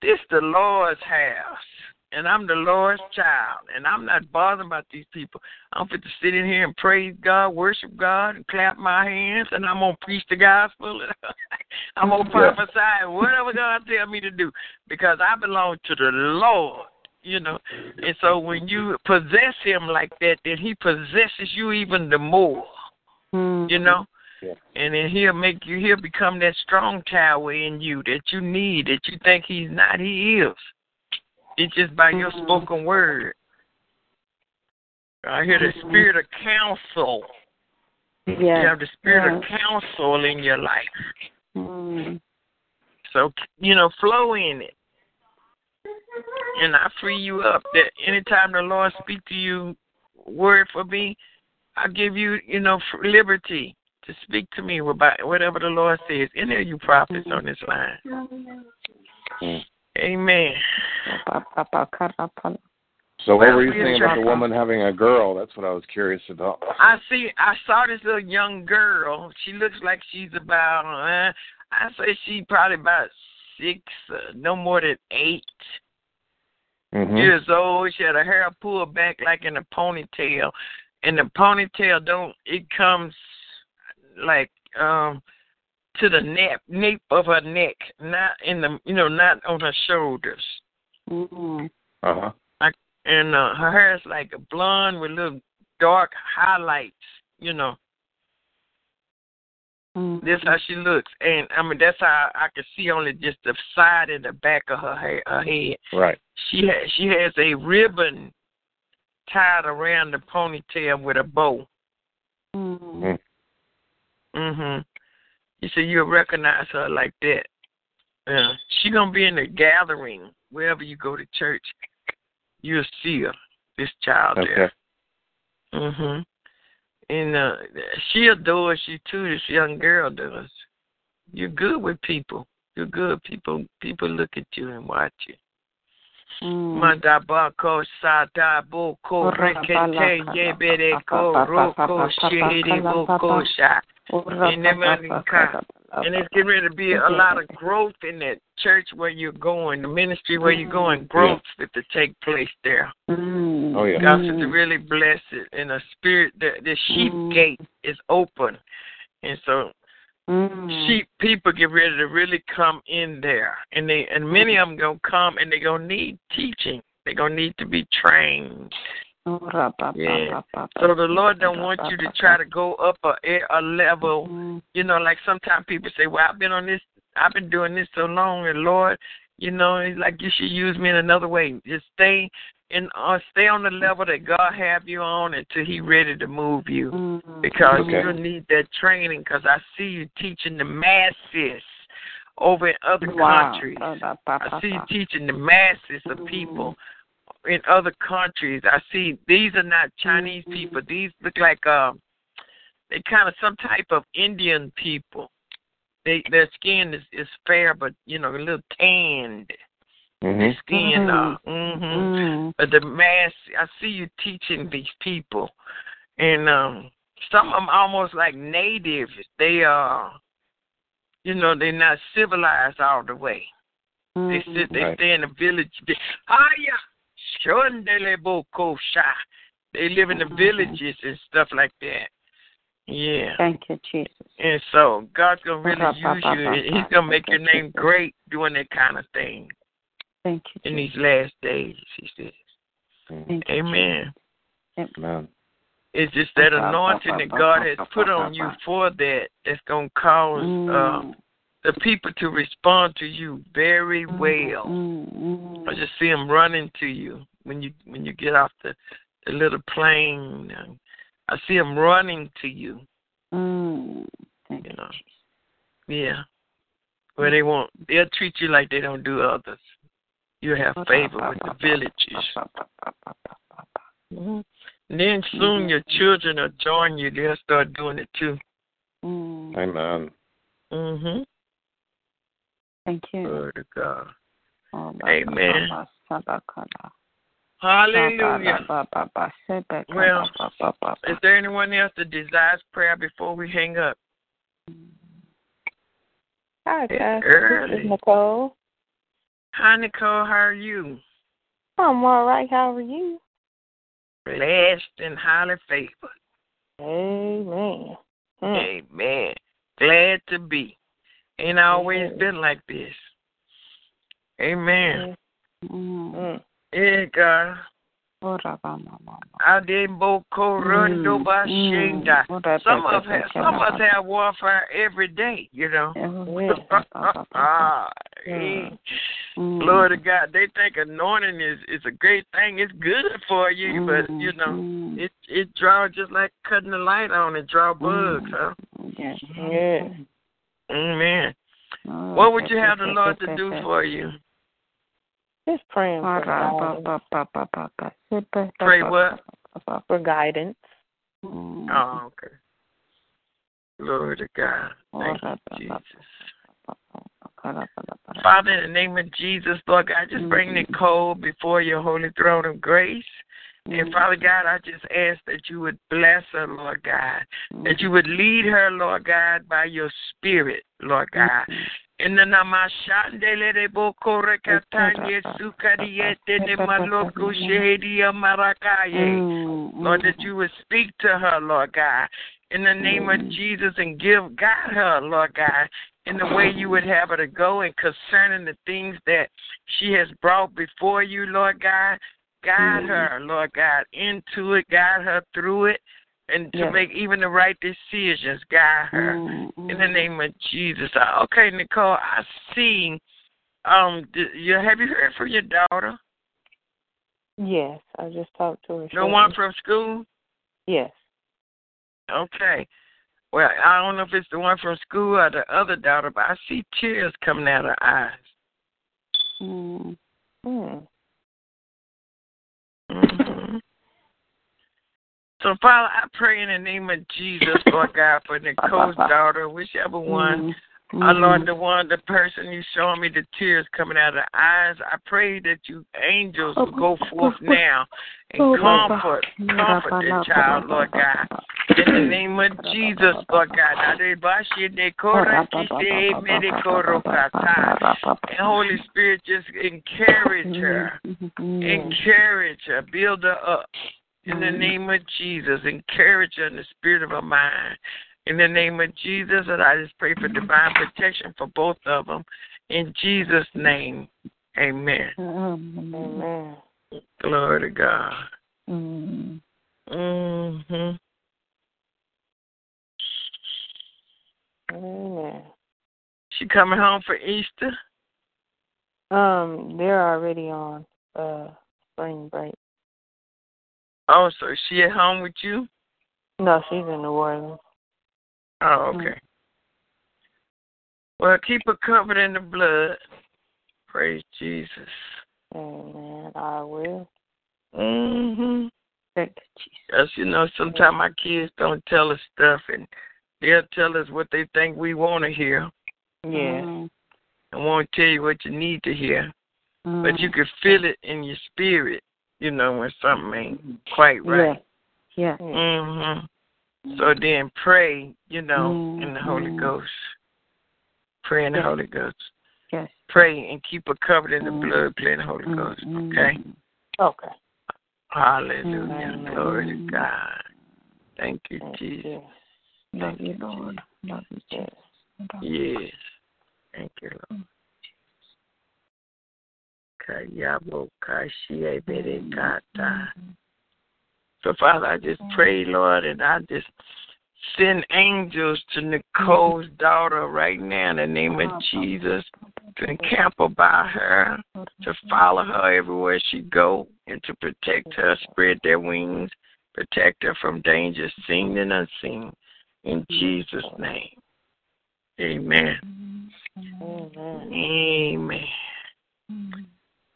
"This the Lord's house." and I'm the Lord's child, and I'm not bothered about these people. I'm fit to sit in here and praise God, worship God, and clap my hands, and I'm gonna preach the gospel. <laughs> I'm gonna prophesy, and whatever God tell me to do, because I belong to the Lord. You know, and so when you possess Him like that, then He possesses you even the more. Mm-hmm. You know, Yeah. and then he'll make you he'll become that strong tower in you that you need that you think he's not. He is. It's just by your mm-hmm. spoken word. I hear the mm-hmm. spirit of counsel. You have the spirit of counsel in your life. Mm. so you know flow in it and i free you up that anytime the lord speak to you word for me i give you you know liberty to speak to me about whatever the lord says any of you prophets on this line amen So what were you saying about the woman having a girl? That's what I was curious about. I see. I saw this little young girl. She looks like she's about. Uh, I say she probably about six, uh, no more than 8 Mhm. years old. She had her hair pulled back like in a ponytail, and the ponytail don't. It comes like um to the nape nape of her neck, not in the you know not on her shoulders. Mm. Uh huh. Like, and uh, her hair is like a blonde with little dark highlights. You know. Mm. This how she looks, and I mean that's how I can see only just the side and the back of her hair, her head. Right. She has she has a ribbon tied around the ponytail with a bow. Mm. Mhm. You said you'll recognize her like that. Yeah. She gonna be in the gathering wherever you go to church. You'll see her. This child there. Okay. Mhm. And uh, she adores you too. This young girl does. You're good with people. You're good. People people look at you and watch you. Mandabako rekete roko sha. And it's getting ready to be a lot of growth in that church where you're going, the ministry where you're going, growth that to take place there. Mm. Oh yeah. God said to really bless it in a spirit that the sheep Mm. gate is open. And so Mm. sheep people get ready to really come in there. And they and many of them gonna come and they're gonna need teaching. They're gonna need to be trained. Yeah. So the Lord don't want you to try to go up a a level. Mm. You know, like sometimes people say, "Well, I've been on this, I've been doing this so long, and Lord, you know, it's like you should use me in another way. Just stay and uh, stay on the level that God have you on until He ready to move you, Mm. because Okay. you need that training. Because I see you teaching the masses over in other Wow. countries. I see you teaching the masses of people in other countries. I see these are not Chinese people. These look like um they kind of some type of Indian people. They their skin is is fair, but you know a little tanned. Their Mhm. skin, uh, hmm Mm. but the mass. I see you teaching these people, and um some of them almost like natives. They are, you know, they're not civilized all the way. They sit, they Right. stay in the village. Hiya. They live in the villages and stuff like that. Yeah. Thank you, Jesus. And so God's gonna really use you. He's gonna make your name great doing that kind of thing Thank you, in these last days. He says, Thank you, Amen. It's just that anointing that God has put on you for that that's gonna cause Mm. the people to respond to you very well. Mm. I just see them running to you when you when you get off the, the little plane. and I see them running to you. Mm. Thank You you, know. Yeah, where they won't they'll treat you like they don't do others. You have favor with the villages. hmm Then soon your children will join you. They'll start doing it too. Mm. Amen. Mhm. Thank you. Glory to God. Oh, Amen. Hallelujah. Well, Is there anyone else that desires prayer before we hang up? Hi, Pastor. This is Nicole. Hi, Nicole. How are you? I'm all right. How are you? Blessed and highly favored. Amen. Hmm. Amen. Glad to be. Ain't always Amen. been like this. Amen. Mm. Yeah, God. Adebo Corondo Mm, Bashinda. mm. Ora Some of us, some of us have warfare every day, you know. <laughs> Mm. Glory to God. They think anointing is is a great thing. It's good for you, but you know, Mm. it it draws just like cutting the light on. It draw bugs, huh? Yes. Yeah. Amen. Oh, What would you have the Lord to do for you? Just praying for guidance. pa- pa- pa- pa- pa. Pe- pe- pe- Pray what? For guidance. Mm. Oh, okay. Glory to God. Thank you, Jesus. Father, in the name of Jesus, Lord God, just bring Mhm. Nicole before your holy throne of grace. And Mm. Father God, I just ask that you would bless her, Lord God. Mm. That you would lead her, Lord God, by your spirit, Lord God. In the namashandele de bokore katanye sukariete de maloko shehedia marakaye. Mm. Lord, that you would speak to her, Lord God, in the name of Jesus and give guide her, Lord God, in the way you would have her to go and concerning the things that she has brought before you, Lord God. Guide Mm. her, Lord God, into it, guide her through it, and to Yes. make even the right decisions. Guide her Mm, in the name of Jesus. Uh, Okay, Nicole, I see. Um, you have you heard from your daughter, Yes, I just talked to her. the one from school? Yes. Okay. Well, I don't know if it's the one from school or the other daughter, but I see tears coming out of her eyes. mm. Hmm. hmm So, Father, I pray in the name of Jesus, <laughs> Lord God, for Nicole's daughter, whichever one. Mm. Uh, Lord, the one, the person you showing me the tears coming out of the eyes. I pray that you angels will go forth now and comfort, comfort that child, Lord God. In the name of Jesus, Lord God. And Holy Spirit, just encourage her. Mm-hmm. Encourage her. Build her up. In the name of Jesus, encourage her in the spirit of her mind. In the name of Jesus, and I just pray for divine protection for both of them. In Jesus' name, amen. Amen. Glory to God. Mm. hmm Amen. She coming home for Easter? Um, they're already on uh spring break. Oh, so is she at home with you? No, she's in New Orleans. Oh, okay. Well, keep her covered in the blood. Praise Jesus. Amen. I will. Mm hmm Thank you. As you know, sometimes my kids don't tell us stuff, and they'll tell us what they think we want to hear, Yeah. Mm. and won't tell you what you need to hear. Mm. But you can feel it in your spirit, you know, when something ain't quite right. Yeah. hmm So then pray, you know, in the Holy Mhm. Ghost. Pray in the Yes. Holy Ghost. Yes. Pray and keep her covered in the Mhm. blood, pray in the Holy Ghost. Mm. Okay? Okay. Hallelujah. Mhm. Glory to God. Thank you, Thank Jesus. you. Love you, Lord. Love you, Jesus. Yes. Thank you, Lord. Kayabo kashie berekata. Mm-hmm. So, Father, I just mm-hmm. pray, Lord, and I just send angels to Nicole's mm-hmm. daughter right now in the name of Jesus to encamp about her, to follow her everywhere she go, and to protect her, spread their wings, protect her from danger seen and unseen. In Jesus' name. Amen. Amen. Amen.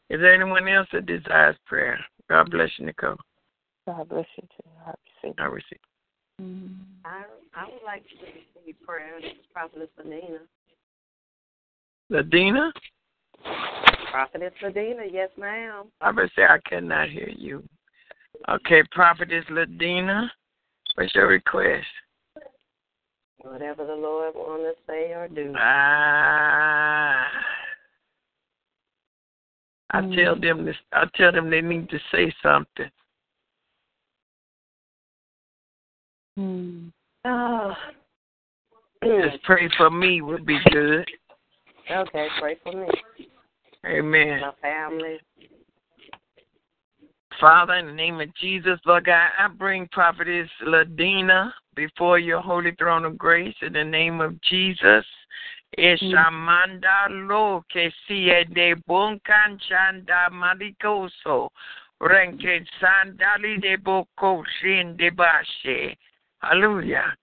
Is there anyone else that desires prayer? God bless you, Nicole. God bless you too. I receive. I receive. I I would like to receive prayer. This is Prophetess Ladina. Ladina? Prophetess Ladina, yes, ma'am. I would say I cannot hear you. Okay, Prophetess Ladina, what's your request? Whatever the Lord wants to say or do. Ah. I tell them this. I tell them they need to say something. Mm. Oh, Just pray for me would be good. okay, pray for me, Amen. my family. Father, in the name of Jesus, Lord God, I bring Prophetess Ladina before your holy throne of grace in the name of Jesus. Eshamanda lo que sie de bunkan chanda maricoso. Renke sandali de boko shin de bashe. Hallelujah.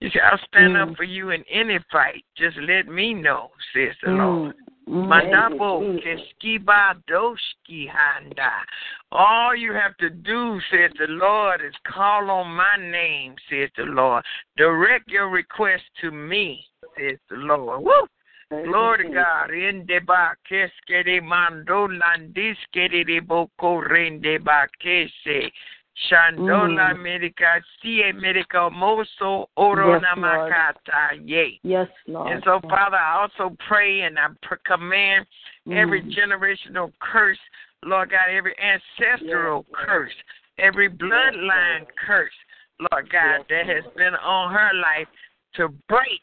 You say, I'll stand up for you in any fight. Just let me know, says the Lord. Mandabo keskiba doski handa. All you have to do, says the Lord, is call on my name, says the Lord. Direct your request to me, says the Lord. Woo! Glory to God. Rende ba keske de mando landiske de boko rende ba kese. Shandola Mm. America, Sie America Moso Oro Yes, Lord. Namakata Ye. Yes, Lord. And so, Father, I also pray and I command every Mm. generational curse, Lord God, every ancestral curse, every bloodline curse, Lord God, that has been on her life to break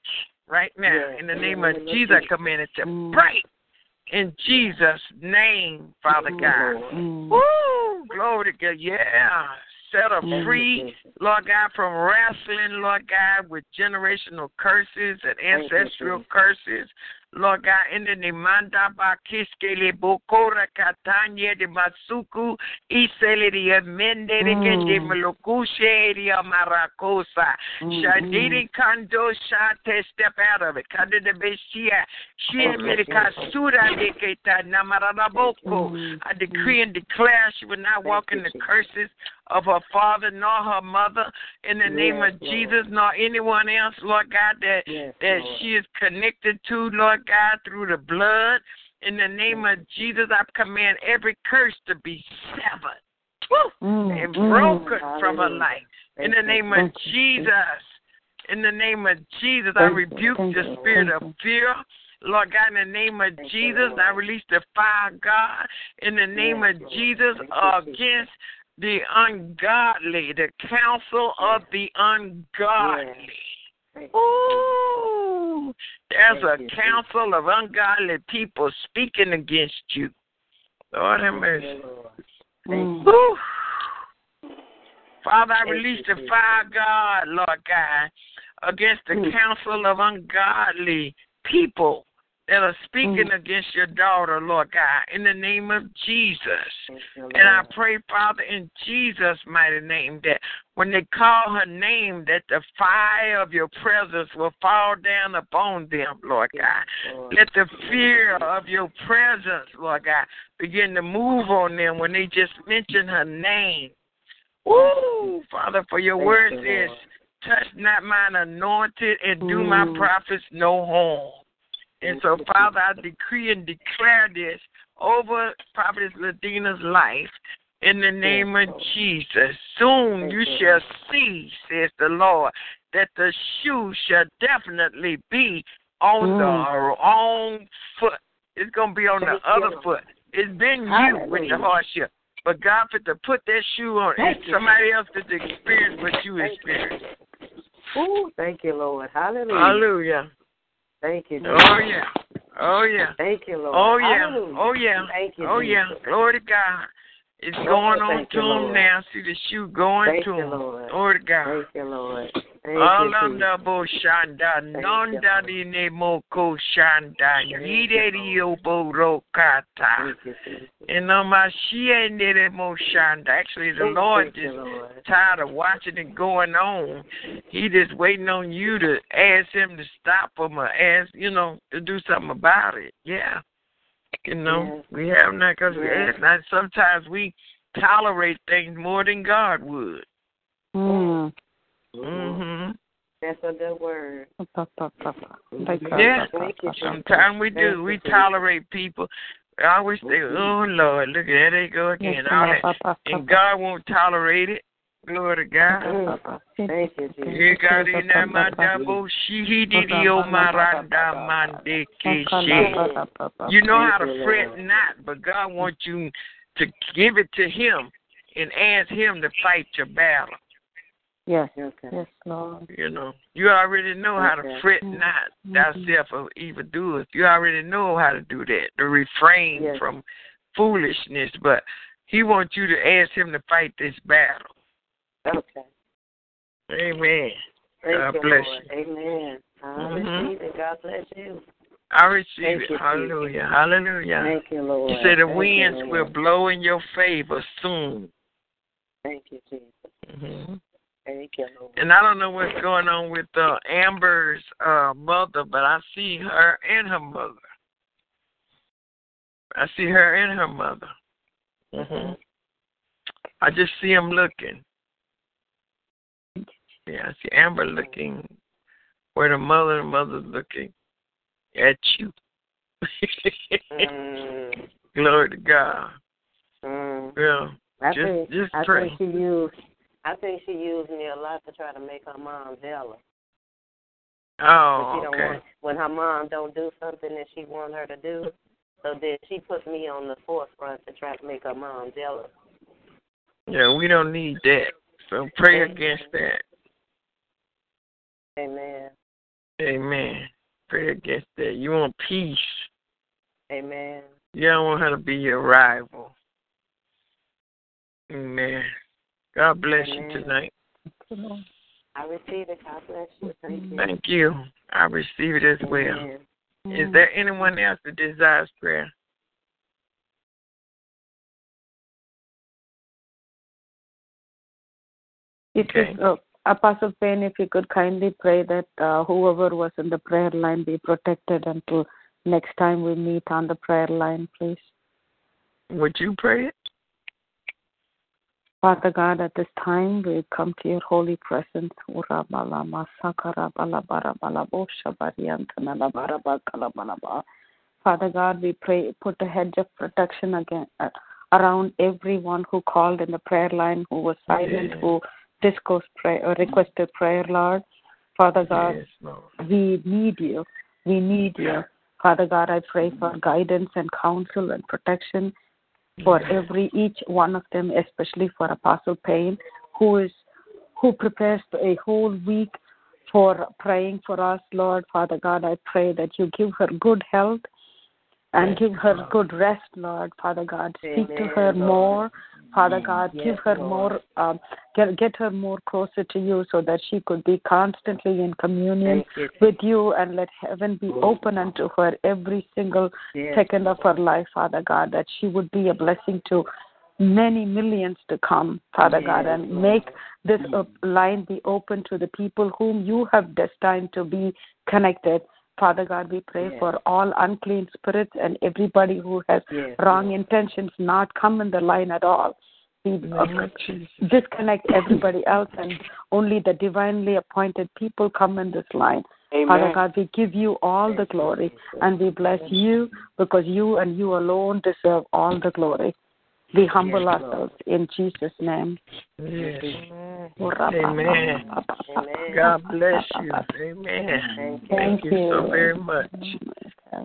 right now. In the name of Jesus, I command it to break in Jesus' name, Father God. Mm. Woo! Glory to God. Yeah. Set her Mm. free, Lord God, from wrestling, Lord God, with generational curses and ancestral curses. Lord God, in the Nimanda Bakiskele Bokora Katanya de Masuku, Isele de Mende de Gende Melokushe de Maracosa, Shadiri Kando Shate, step out of it. Kanda de Beshia, Shia Medica Sura de Keta Namaraboko. I decree and declare she will not walk in the curses of her father nor her mother in the name of Jesus nor anyone else, Lord God, that that she is connected to, Lord God, through the blood. In the name of Jesus, I command every curse to be severed. Woo, and broken from her life. In the name of Jesus. In the name of Jesus, I rebuke the spirit of fear. Lord God, in the name of Jesus, I release the fire, God, in the name of uh, Jesus, against the ungodly, the counsel of the ungodly. Ooh, there's a council of ungodly people speaking against you. Lord have mercy. Woo. Father, I release the fire, God, Lord God, against the council of ungodly people that are speaking against your daughter, Lord God, in the name of Jesus. And I pray, Father, in Jesus' mighty name, that when they call her name, that the fire of your presence will fall down upon them, Lord God. Let the fear of your presence, Lord God, begin to move on them when they just mention her name. Woo! Father, for your word says, touch not mine anointed and do my prophets no harm. And so, Father, I decree and declare this over Prophetess Ladina's life in the name of Jesus. Soon you shall see, says the Lord, that the shoe shall definitely be on the mm. wrong foot. It's going to be on the other foot. It's been you with the hardship. But God fit to put that shoe on. It's somebody else that experience what you experienced. Ooh, thank you, Lord. Hallelujah. Hallelujah. Thank you, Lord. Oh yeah. Oh yeah. Thank you, Lord. Oh yeah. Hallelujah. Oh yeah. Thank you, Oh yeah. Jesus. Glory to God. It's Oh, going on to him now. See the shoe going Thank to him. Lord. Glory to God. Thank you, Lord. Thank All you, under Boshanda, Nonda di Nemoko Shanda, Yide Yobo Rokata. And on my Shiende Moshanda. Actually, the Lord Thank you, just Lord. tired of watching it going on. He just waiting on you to ask him to stop him or ask, you know, to do something about it. Yeah. You know, Yes. we have not because we Yes. ask. Now, sometimes we tolerate things more than God would. Mm. hmm That's a good word. Yeah, sometimes we do. We tolerate people. I always say, "Oh Lord, look at there they go again." All that. And God won't tolerate it. Glory to God. Mm-hmm. Thank you, Jesus. You got in there, my double shihididio maranda mande keshe. You know how to fret not, but God wants you to give it to Him and ask Him to fight your battle. Yes. Yes, Lord. You know, you already know how to fret not thyself of evildoers. You already know how to do that, to refrain Yes. from foolishness. But He wants you to ask Him to fight this battle. Okay. Amen. Thank God bless Lord. you. Amen. I Mhm. receive it. God bless you. I receive Thank it. you, Hallelujah. Jesus. Hallelujah. Thank you, Lord. You say the Thank you, winds Lord. will blow in your favor soon. Thank you, Jesus. hmm Thank you, Lord. And I don't know what's going on with uh, Amber's uh, mother, but I see her and her mother. I see her and her mother. hmm I just see them looking. Yeah, I see Amber looking where the mother and mother's looking at you. Mm, <laughs> Glory to God. mm. Yeah. I just think just I pray. think she used I think she used me a lot to try to make her mom jealous. Oh, she don't okay. want when her mom don't do something that she want her to do. So then she put me on the forefront to try to make her mom jealous. Yeah, we don't need that. So pray against that. Amen. Amen. Pray against that. You want peace. Amen. You don't want her to be your rival. Amen. God bless Amen. you tonight. I receive it. God bless you. Thank you. Thank you. I receive it as well. Amen. Is there anyone else that desires prayer? If Okay. you, Apostle Payne, if you could kindly pray that uh, whoever was in the prayer line be protected until next time we meet on the prayer line, please. Would you pray it? Father God, at this time we come to your holy presence. Ura bala masakara bala bara bala bo shabari antana la bara ba kala. Father God, we pray, put a hedge of protection again uh, around everyone who called in the prayer line, who was silent, Yes. who discussed prayer, or uh, requested prayer, Lord. Father God, Yes, Lord. we need you. We need you. Father God, I pray for guidance and counsel and protection for every each one of them, especially for Apostle Payne, who is who prepares a whole week for praying for us, Lord. Father God, I pray that you give her good health and give her good rest, Lord. Father God, speak to her Lord. more. Father God, Yes, give her Lord. more, um, get get her more closer to you, so that she could be constantly in communion you. with you, and let heaven be open unto her every single Yes. second of her life, Father God, that she would be a blessing to many millions to come, Father God, and Lord. make this uh, line be open to the people whom you have destined to be connected. Father God, we pray Yes. for all unclean spirits and everybody who has Yes, wrong intentions not come in the line at all. We uh, name of Jesus. disconnect everybody else and only the divinely appointed people come in this line. Amen. Father God, we give you all the glory and we bless you because you and you alone deserve all the glory. We humble ourselves in Jesus' name. Yes. Amen. God bless you. Amen. Thank you. Thank you so very much.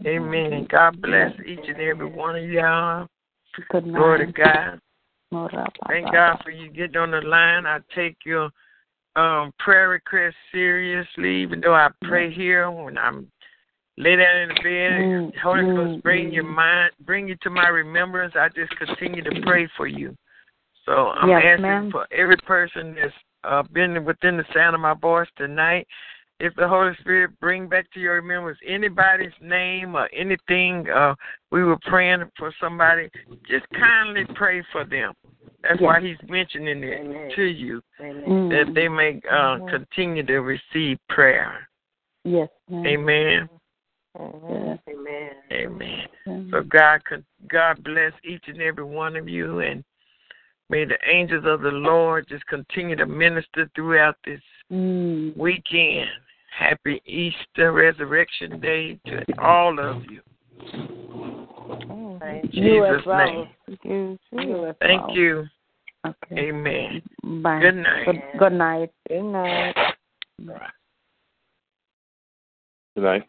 Amen. God bless each and every one of y'all. Good Glory to. God. Thank God for you getting on the line. I take your um prayer request seriously, even though I pray here when I'm lay down in the bed. Mm, Holy mm, Ghost bring your mind bring you to my remembrance. I just continue to pray for you. So I'm Yes, asking ma'am. for every person that's uh, been within the sound of my voice tonight. If the Holy Spirit bring back to your remembrance anybody's name or anything, uh, we were praying for somebody. Just kindly pray for them. That's why He's mentioning it Amen. to you Amen. that they may uh, continue to receive prayer. Yes, ma'am. Amen. Amen. Amen. Amen. So God, could- God bless each and every one of you, and may the angels of the Lord just continue to minister throughout this Mm. weekend. Happy Easter Resurrection Day to all of you. Thank In You as Jesus' well. name. You, you Thank well. you. Okay. Amen. Bye. Good night. Good, good night. Good night. Good night.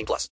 18 plus.